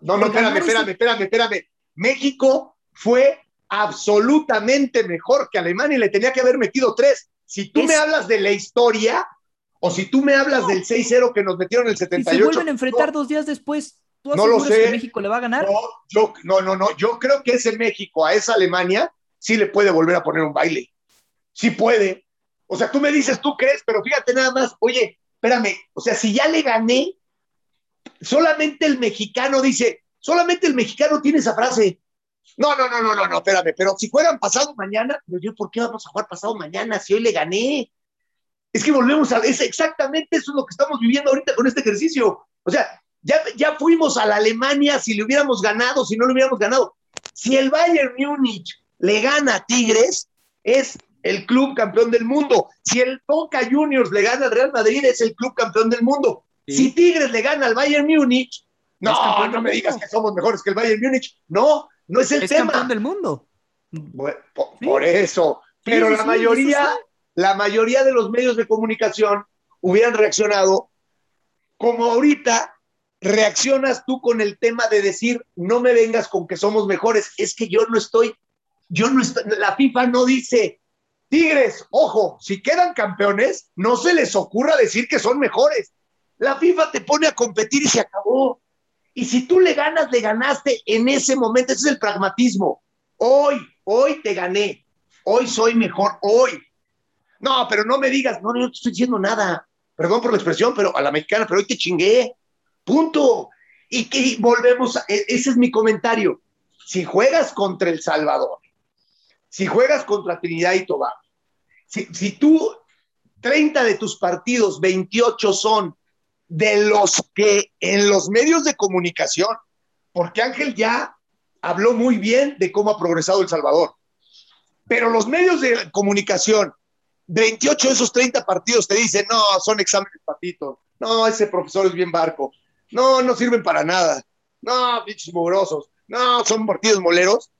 No, no, espérame, espérame, espérame, espérame. México fue absolutamente mejor que Alemania y le tenía que haber metido tres. Si tú Es- me hablas de la historia, o si tú me hablas del 6-0 que nos metieron en el Si 78. se vuelven a enfrentar no, dos días después, ¿tú No lo sé. que México le va a ganar? no, yo, no, no, no, yo creo que ese México a esa Alemania sí le puede volver a poner un baile. Sí puede. O sea, tú me dices, tú crees, pero fíjate nada más, oye, espérame, o sea, si ya le gané, solamente el mexicano dice, solamente el mexicano tiene esa frase. No, no, no, no, no, no, espérame, pero si fueran pasado mañana, pero yo, ¿por qué vamos a jugar pasado mañana si hoy le gané? Es que volvemos a, es exactamente eso es lo que estamos viviendo ahorita con este ejercicio. O sea, ya, ya fuimos a la Alemania si le hubiéramos ganado, si no le hubiéramos ganado. Si el Bayern Múnich le gana a Tigres, es el club campeón del mundo. Si el Boca Juniors le gana al Real Madrid, es el club campeón del mundo. Sí. Si Tigres le gana al Bayern Múnich, no, no me digas que somos mejores que el Bayern Múnich. No, no es el Es tema. campeón del mundo. Bueno, por, Sí. por eso. Pero sí, la sí, mayoría, la mayoría de los medios de comunicación hubieran reaccionado como ahorita reaccionas tú con el tema de decir, no me vengas con que somos mejores. Es que yo no estoy, yo no estoy, la FIFA no dice, Tigres, ojo, si quedan campeones, no se les ocurra decir que son mejores. La FIFA te pone a competir y se acabó. Y si tú le ganas, le ganaste en ese momento. Ese es el pragmatismo. Hoy, hoy te gané. Hoy soy mejor, hoy. No, pero no me digas, no, no te estoy diciendo nada. Perdón por la expresión, pero a la mexicana, pero hoy te chingué. Punto. Y que volvemos, a, e- ese es mi comentario. Si juegas contra El Salvador, si juegas contra Trinidad y Tobago, si, si tú 30 de tus partidos, 28 son de los que en los medios de comunicación, porque Ángel ya habló muy bien de cómo ha progresado El Salvador, pero los medios de comunicación, 28 de esos 30 partidos te dicen, no, son exámenes patitos, no, ese profesor es bien barco, no, no sirven para nada, no, bichos mugrosos, no, son partidos moleros.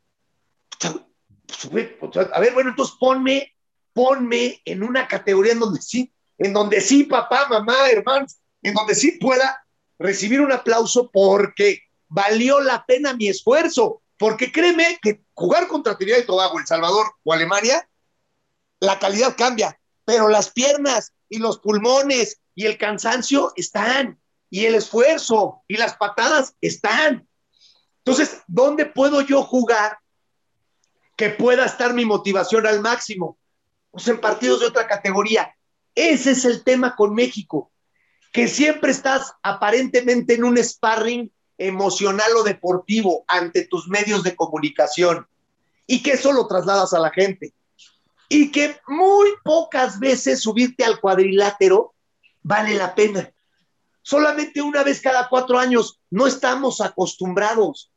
A ver, bueno, entonces ponme, ponme en una categoría en donde sí, en donde sí, papá, mamá, hermanos, en donde sí pueda recibir un aplauso porque valió la pena mi esfuerzo. Porque créeme que jugar contra Trinidad y Tobago, El Salvador o Alemania, la calidad cambia, pero las piernas y los pulmones y el cansancio están, y el esfuerzo y las patadas están. Entonces, ¿dónde puedo yo jugar que pueda estar mi motivación al máximo? Pues en partidos de otra categoría. Ese es el tema con México, que siempre estás aparentemente en un sparring emocional o deportivo ante tus medios de comunicación y que eso lo trasladas a la gente y que muy pocas veces subirte al cuadrilátero vale la pena. Solamente una vez cada cuatro años no estamos acostumbrados.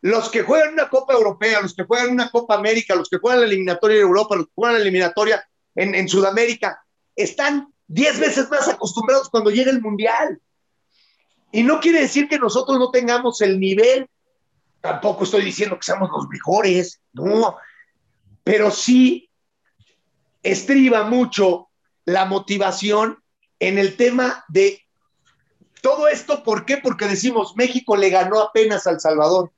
Los que juegan una Copa Europea, los que juegan una Copa América, los que juegan la eliminatoria en Europa, los que juegan la eliminatoria en, en Sudamérica, están diez veces más acostumbrados cuando llega el Mundial. Y no quiere decir que nosotros no tengamos el nivel, tampoco estoy diciendo que seamos los mejores, no, pero sí estriba mucho la motivación en el tema de todo esto, ¿por qué? Porque decimos, México le ganó apenas al Salvador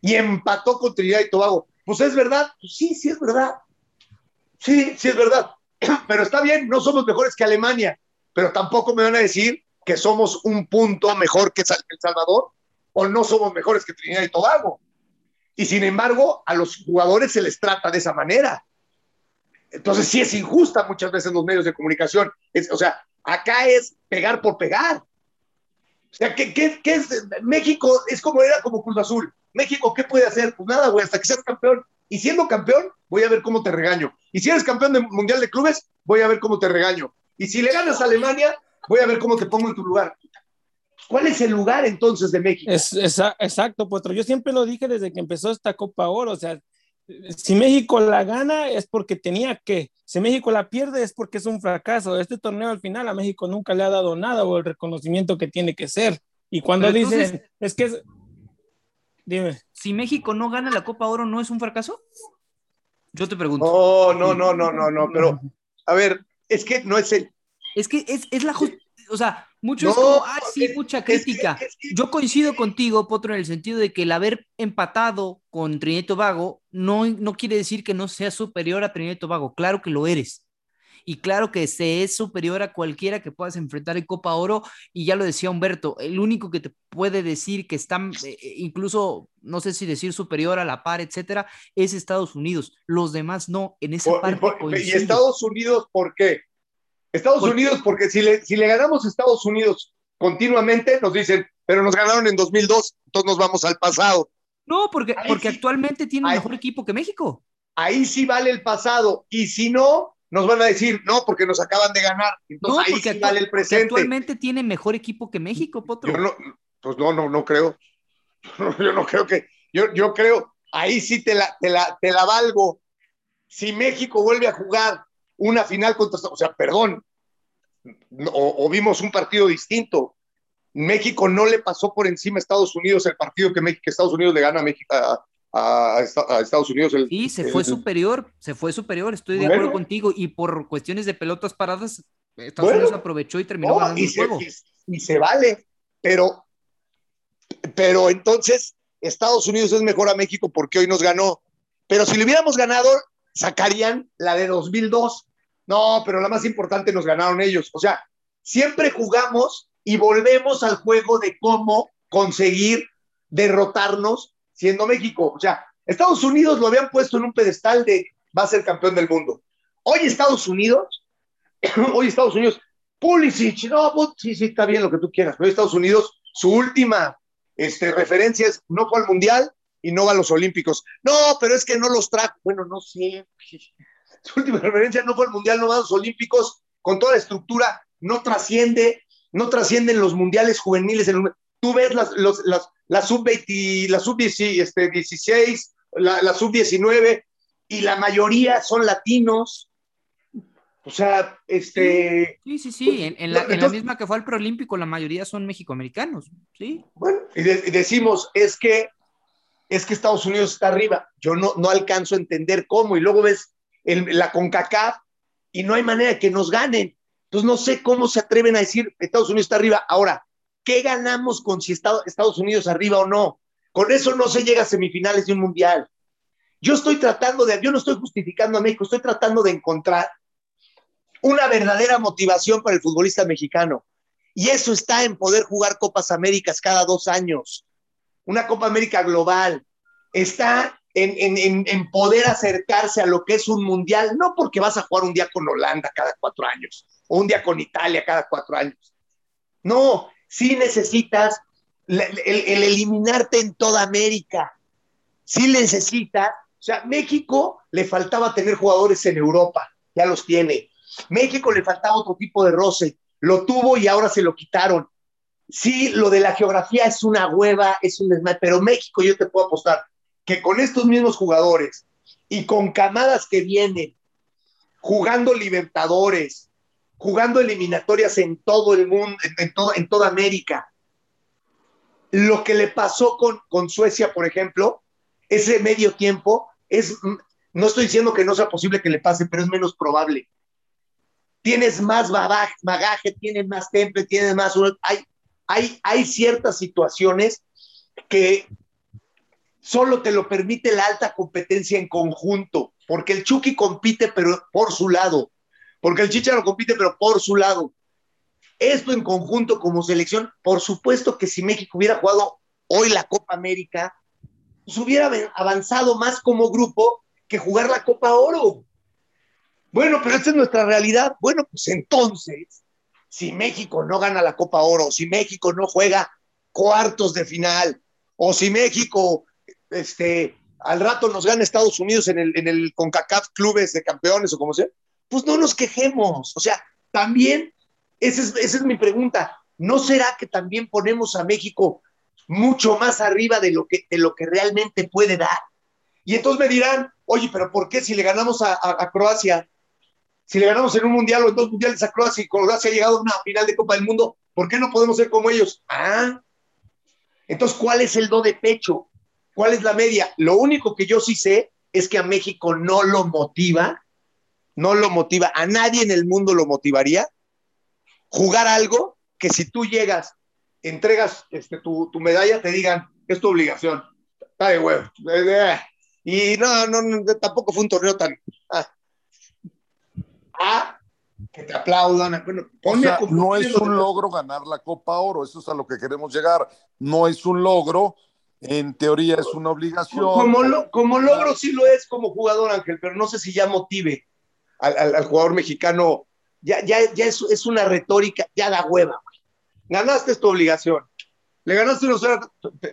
y empató con Trinidad y Tobago. Pues es verdad, pues sí, sí es verdad. Sí, sí es verdad. Pero está bien, no somos mejores que Alemania, pero tampoco me van a decir que somos un punto mejor que El Salvador o no somos mejores que Trinidad y Tobago. Y sin embargo, a los jugadores se les trata de esa manera. Entonces sí es injusta muchas veces los medios de comunicación. o sea, acá es pegar por pegar. O sea, ¿qué, qué, qué es? México es como era como Cruz Azul. México, ¿qué puede hacer? Pues nada, güey, hasta que seas campeón. Y siendo campeón, voy a ver cómo te regaño. Y si eres campeón del Mundial de Clubes, voy a ver cómo te regaño. Y si le ganas a Alemania, voy a ver cómo te pongo en tu lugar. ¿Cuál es el lugar entonces de México? Es, exacto, Potro. Yo siempre lo dije desde que empezó esta Copa Oro. O sea, si México la gana es porque tenía que. Si México la pierde es porque es un fracaso. Este torneo al final a México nunca le ha dado nada o el reconocimiento que tiene que ser. Y cuando dicen, es que Dime. Si México no gana la Copa Oro, ¿no es un fracaso? Yo te pregunto. No, no, no, no, no, no, pero a ver, es que no es el. Es que es, es la o sea, muchos como, ah, sí, mucha crítica. Yo coincido contigo, Potro, en el sentido de que el haber empatado con Trinidad y Tobago no, no quiere decir que no sea superior a Trinidad y Tobago. Claro que lo eres y claro que se es superior a cualquiera que puedas enfrentar en Copa Oro y ya lo decía Humberto, el único que te puede decir que está eh, eh, incluso, no sé si decir superior a la par, etcétera, es Estados Unidos, los demás no, en esa parte. ¿Y Estados Unidos por qué? Estados Unidos porque si le, si le ganamos a Estados Unidos continuamente nos dicen, pero nos ganaron en 2002, entonces nos vamos al pasado. No, porque, porque actualmente tiene mejor equipo que México. Ahí sí vale el pasado. Y si no, nos van a decir, no, porque nos acaban de ganar. Entonces ahí sí vale el presente. Actualmente tiene mejor equipo que México, Potro. Yo no, pues no, no, no creo. Yo no creo que, yo, yo creo, ahí sí te la, te, la, te la valgo. Si México vuelve a jugar una final contra, o sea, perdón, o, vimos un partido distinto. México no le pasó por encima a Estados Unidos el partido que, México, que Estados Unidos le gana a, México, a, a, Estados Unidos. El, sí, se fue superior, se fue superior, estoy de acuerdo contigo. Y por cuestiones de pelotas paradas, Estados Unidos aprovechó y terminó ganando y el juego. Y, se vale, pero, pero entonces Estados Unidos es mejor a México porque hoy nos ganó. Pero si le hubiéramos ganado, sacarían la de 2002. No, pero la más importante nos ganaron ellos. O sea, siempre jugamos y volvemos al juego de cómo conseguir derrotarnos siendo México. O sea, Estados Unidos lo habían puesto en un pedestal de va a ser campeón del mundo. Hoy Estados Unidos, hoy Estados Unidos, Pulisic, no, pues, sí, sí, está bien lo que tú quieras, pero Estados Unidos, su última este, referencia es no fue al Mundial y no va a los Olímpicos. No, pero es que no los trajo. Bueno, no sé. Su última referencia no fue al Mundial, no va a los Olímpicos, con toda la estructura, no trasciende, no trascienden los mundiales juveniles. En tú ves las, los, las, la sub-20, la sub-16, este, la, la sub-19, y la mayoría son latinos. O sea, este. Sí, sí, sí. Pues, en, la, misma que fue al preolímpico, la mayoría son mexicoamericanos. Sí. Bueno, y, decimos, es que es que Estados Unidos está arriba. Yo no, no alcanzo a entender cómo. Y luego ves la CONCACAF y no hay manera de que nos ganen. Entonces no sé cómo se atreven a decir Estados Unidos está arriba. Ahora, ¿Qué ganamos con si Estados Unidos arriba o no? Con eso no se llega a semifinales de un mundial. Yo estoy tratando de, yo no estoy justificando a México, estoy tratando de encontrar una verdadera motivación para el futbolista mexicano. Y eso está en poder jugar Copas Américas cada dos años. Una Copa América global. Está en, en, poder acercarse a lo que es un mundial, no porque vas a jugar un día con Holanda cada cuatro años o un día con Italia cada cuatro años. No, sí necesitas el, eliminarte en toda América. Sí necesitas, o sea, México le faltaba tener jugadores en Europa, ya los tiene. México le faltaba otro tipo de roce, lo tuvo y ahora se lo quitaron. Sí, lo de la geografía es una hueva, es un desmadre, pero México yo te puedo apostar que con estos mismos jugadores y con camadas que vienen jugando Libertadores, jugando eliminatorias en todo el mundo, en, en toda América. Lo que le pasó con, con Suecia, por ejemplo, ese medio tiempo, es, no estoy diciendo que no sea posible que le pase, pero es menos probable. Tienes más bagaje tienes más temple, tienes más... Hay, hay, hay ciertas situaciones que solo te lo permite la alta competencia en conjunto, porque el Chucky compite pero por su lado, porque el Chicharo compite, pero por su lado. Esto en conjunto como selección, por supuesto que si México hubiera jugado hoy la Copa América, pues hubiera avanzado más como grupo que jugar la Copa Oro. Bueno, pero esta es nuestra realidad. Bueno, pues entonces, si México no gana la Copa Oro, si México no juega cuartos de final, o si México, este, al rato nos gana Estados Unidos en el, en el CONCACAF Clubes de Campeones o como sea, pues no nos quejemos. O sea, también, esa es, esa es mi pregunta, ¿no será que también ponemos a México mucho más arriba de lo que, de lo que realmente puede dar? Y entonces me dirán, oye, pero ¿por qué si le ganamos a, a, Croacia, si le ganamos en un mundial o en dos mundiales a Croacia y Croacia ha llegado a una final de Copa del Mundo, ¿por qué no podemos ser como ellos? Ah, entonces, ¿cuál es el do de pecho? ¿Cuál es la media? Lo único que yo sí sé es que a México no lo motiva, no lo motiva, a nadie en el mundo lo motivaría jugar algo que si tú llegas, entregas este, tu, medalla, te digan, es tu obligación. Está de huevo. Y no, no, tampoco fue un torneo tan... Ah, ah que te aplaudan. Bueno, no es un logro ganar la Copa Oro, eso es a lo que queremos llegar. No es un logro, en teoría es una obligación. Como, como logro sí lo es como jugador, Ángel, pero no sé si ya motive al, jugador mexicano. Ya, ya, ya es, es, una retórica, ya da hueva. Ganaste tu obligación. Le ganaste unos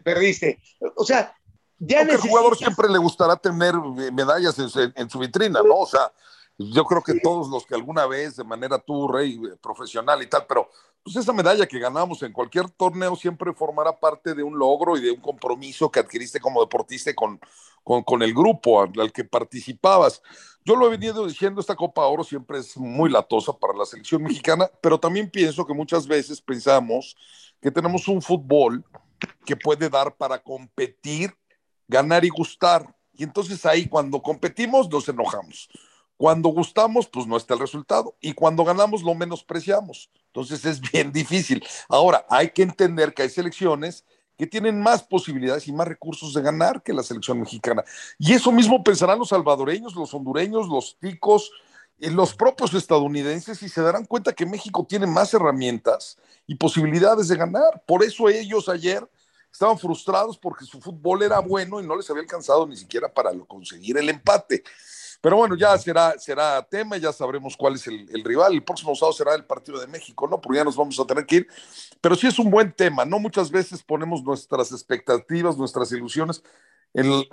perdiste. O sea, ya necesitas... jugador siempre le gustará tener medallas en, en su vitrina, ¿no? O sea, yo creo que todos los que alguna vez de manera tú, Rey, eh, profesional y tal, pero pues esa medalla que ganamos en cualquier torneo siempre formará parte de un logro y de un compromiso que adquiriste como deportista con, con, con el grupo al, que participabas. Yo lo he venido diciendo, esta Copa Oro siempre es muy latosa para la selección mexicana, pero también pienso que muchas veces pensamos que tenemos un fútbol que puede dar para competir, ganar y gustar. Y entonces ahí cuando competimos nos enojamos cuando gustamos, pues no está el resultado. Y cuando ganamos, lo menospreciamos. Entonces es bien difícil. Ahora, hay que entender que hay selecciones que tienen más posibilidades y más recursos de ganar que la selección mexicana. Y eso mismo pensarán los salvadoreños, los hondureños, los ticos, eh, los propios estadounidenses y se darán cuenta que México tiene más herramientas y posibilidades de ganar. Por eso ellos ayer estaban frustrados porque su fútbol era bueno y no les había alcanzado ni siquiera para conseguir el empate. Pero bueno, ya será, será tema, ya sabremos cuál es el, rival. El próximo sábado será el partido de México, ¿no? Porque ya nos vamos a tener que ir. Pero sí es un buen tema, ¿no? Muchas veces ponemos nuestras expectativas, nuestras ilusiones en,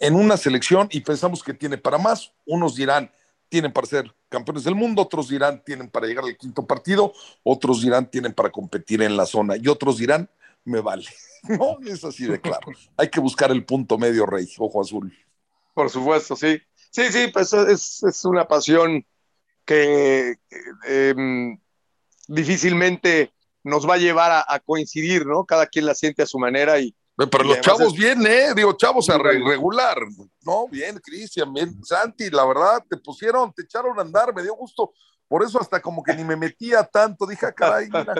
en, una selección y pensamos que tiene para más. Unos dirán, tienen para ser campeones del mundo, otros dirán, tienen para llegar al quinto partido, otros dirán, tienen para competir en la zona y otros dirán, me vale. No, es así de claro. Hay que buscar el punto medio, Rey, ojo azul. Por supuesto, sí. Sí, sí, pues es, es una pasión que em, difícilmente nos va a llevar a, coincidir, ¿no? Cada quien la siente a su manera y... Pero los chavos bien, ¿eh? Digo, chavos a regular, ¿no? Bien, Cristian, bien. Santi, la verdad, te pusieron, te echaron a andar, me dio gusto. Por eso hasta como que ni me metía tanto, dije, ah, caray, mira,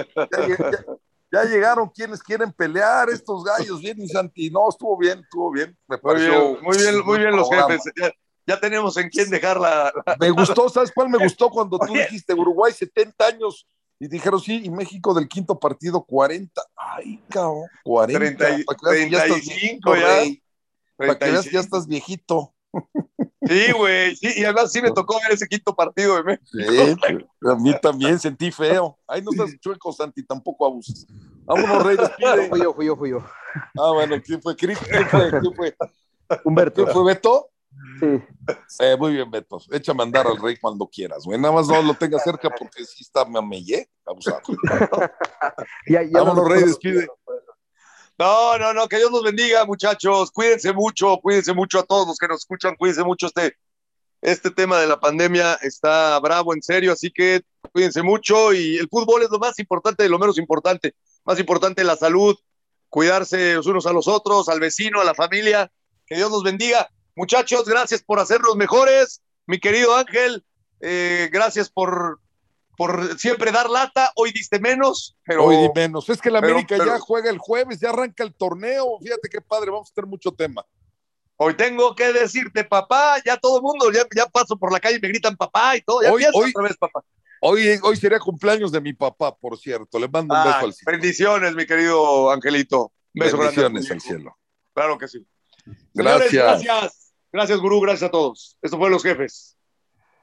ya, llegaron quienes quieren pelear, estos gallos, bien, y Santi, no, estuvo bien, estuvo bien, me pareció. Muy bien, muy bien, los jefes ya tenemos en quién dejar la, Me gustó, ¿sabes cuál me gustó? Cuando tú dijiste Uruguay 70 años y dijeron sí, y México del quinto partido 40. Ay, cabrón, 40. 30, para que 35 ya. Estás, Para que veas que ya estás viejito. Sí, güey, sí, y además sí me tocó ver ese quinto partido de México. Sí, a mí también sentí feo. Ay, no estás chueco, Santi, tampoco abuses. Vámonos, Rey, despide. Fui yo, fui yo, fui yo. Ah, bueno, ¿quién fue? ¿Quién fue? ¿Quién fue? Humberto. ¿Quién fue Beto? Sí. Eh, muy bien, Beto. Échame a andar al rey cuando quieras, güey. Nada más no lo tenga cerca porque sí está mameyé, abusado. ya, ya Vámonos, rey, despide. No, no, no, que Dios los bendiga, muchachos. Cuídense mucho, cuídense mucho a todos los que nos escuchan, cuídense mucho. Este, este tema de la pandemia está bravo, en serio, así que cuídense mucho. Y el fútbol es lo más importante de lo menos importante. Más importante la salud, cuidarse los unos a los otros, al vecino, a la familia. Que Dios los bendiga. Muchachos, gracias por hacernos mejores. Mi querido Ángel, eh, gracias por, por siempre dar lata. Hoy diste menos, pero. Hoy di menos. Es que la América ya juega el jueves, ya arranca el torneo. Fíjate qué padre, vamos a tener mucho tema. Hoy tengo que decirte, papá, ya todo el mundo, ya, ya paso por la calle y me gritan papá y todo. Ya hoy, otra vez, papá. Hoy, hoy sería cumpleaños de mi papá, por cierto. Le mando un beso al cielo. Bendiciones, mi querido Angelito. beso Bendiciones al cielo. Claro que sí. Gracias. gracias. Gracias, gurú. Gracias a todos. Esto fue Los Jefes.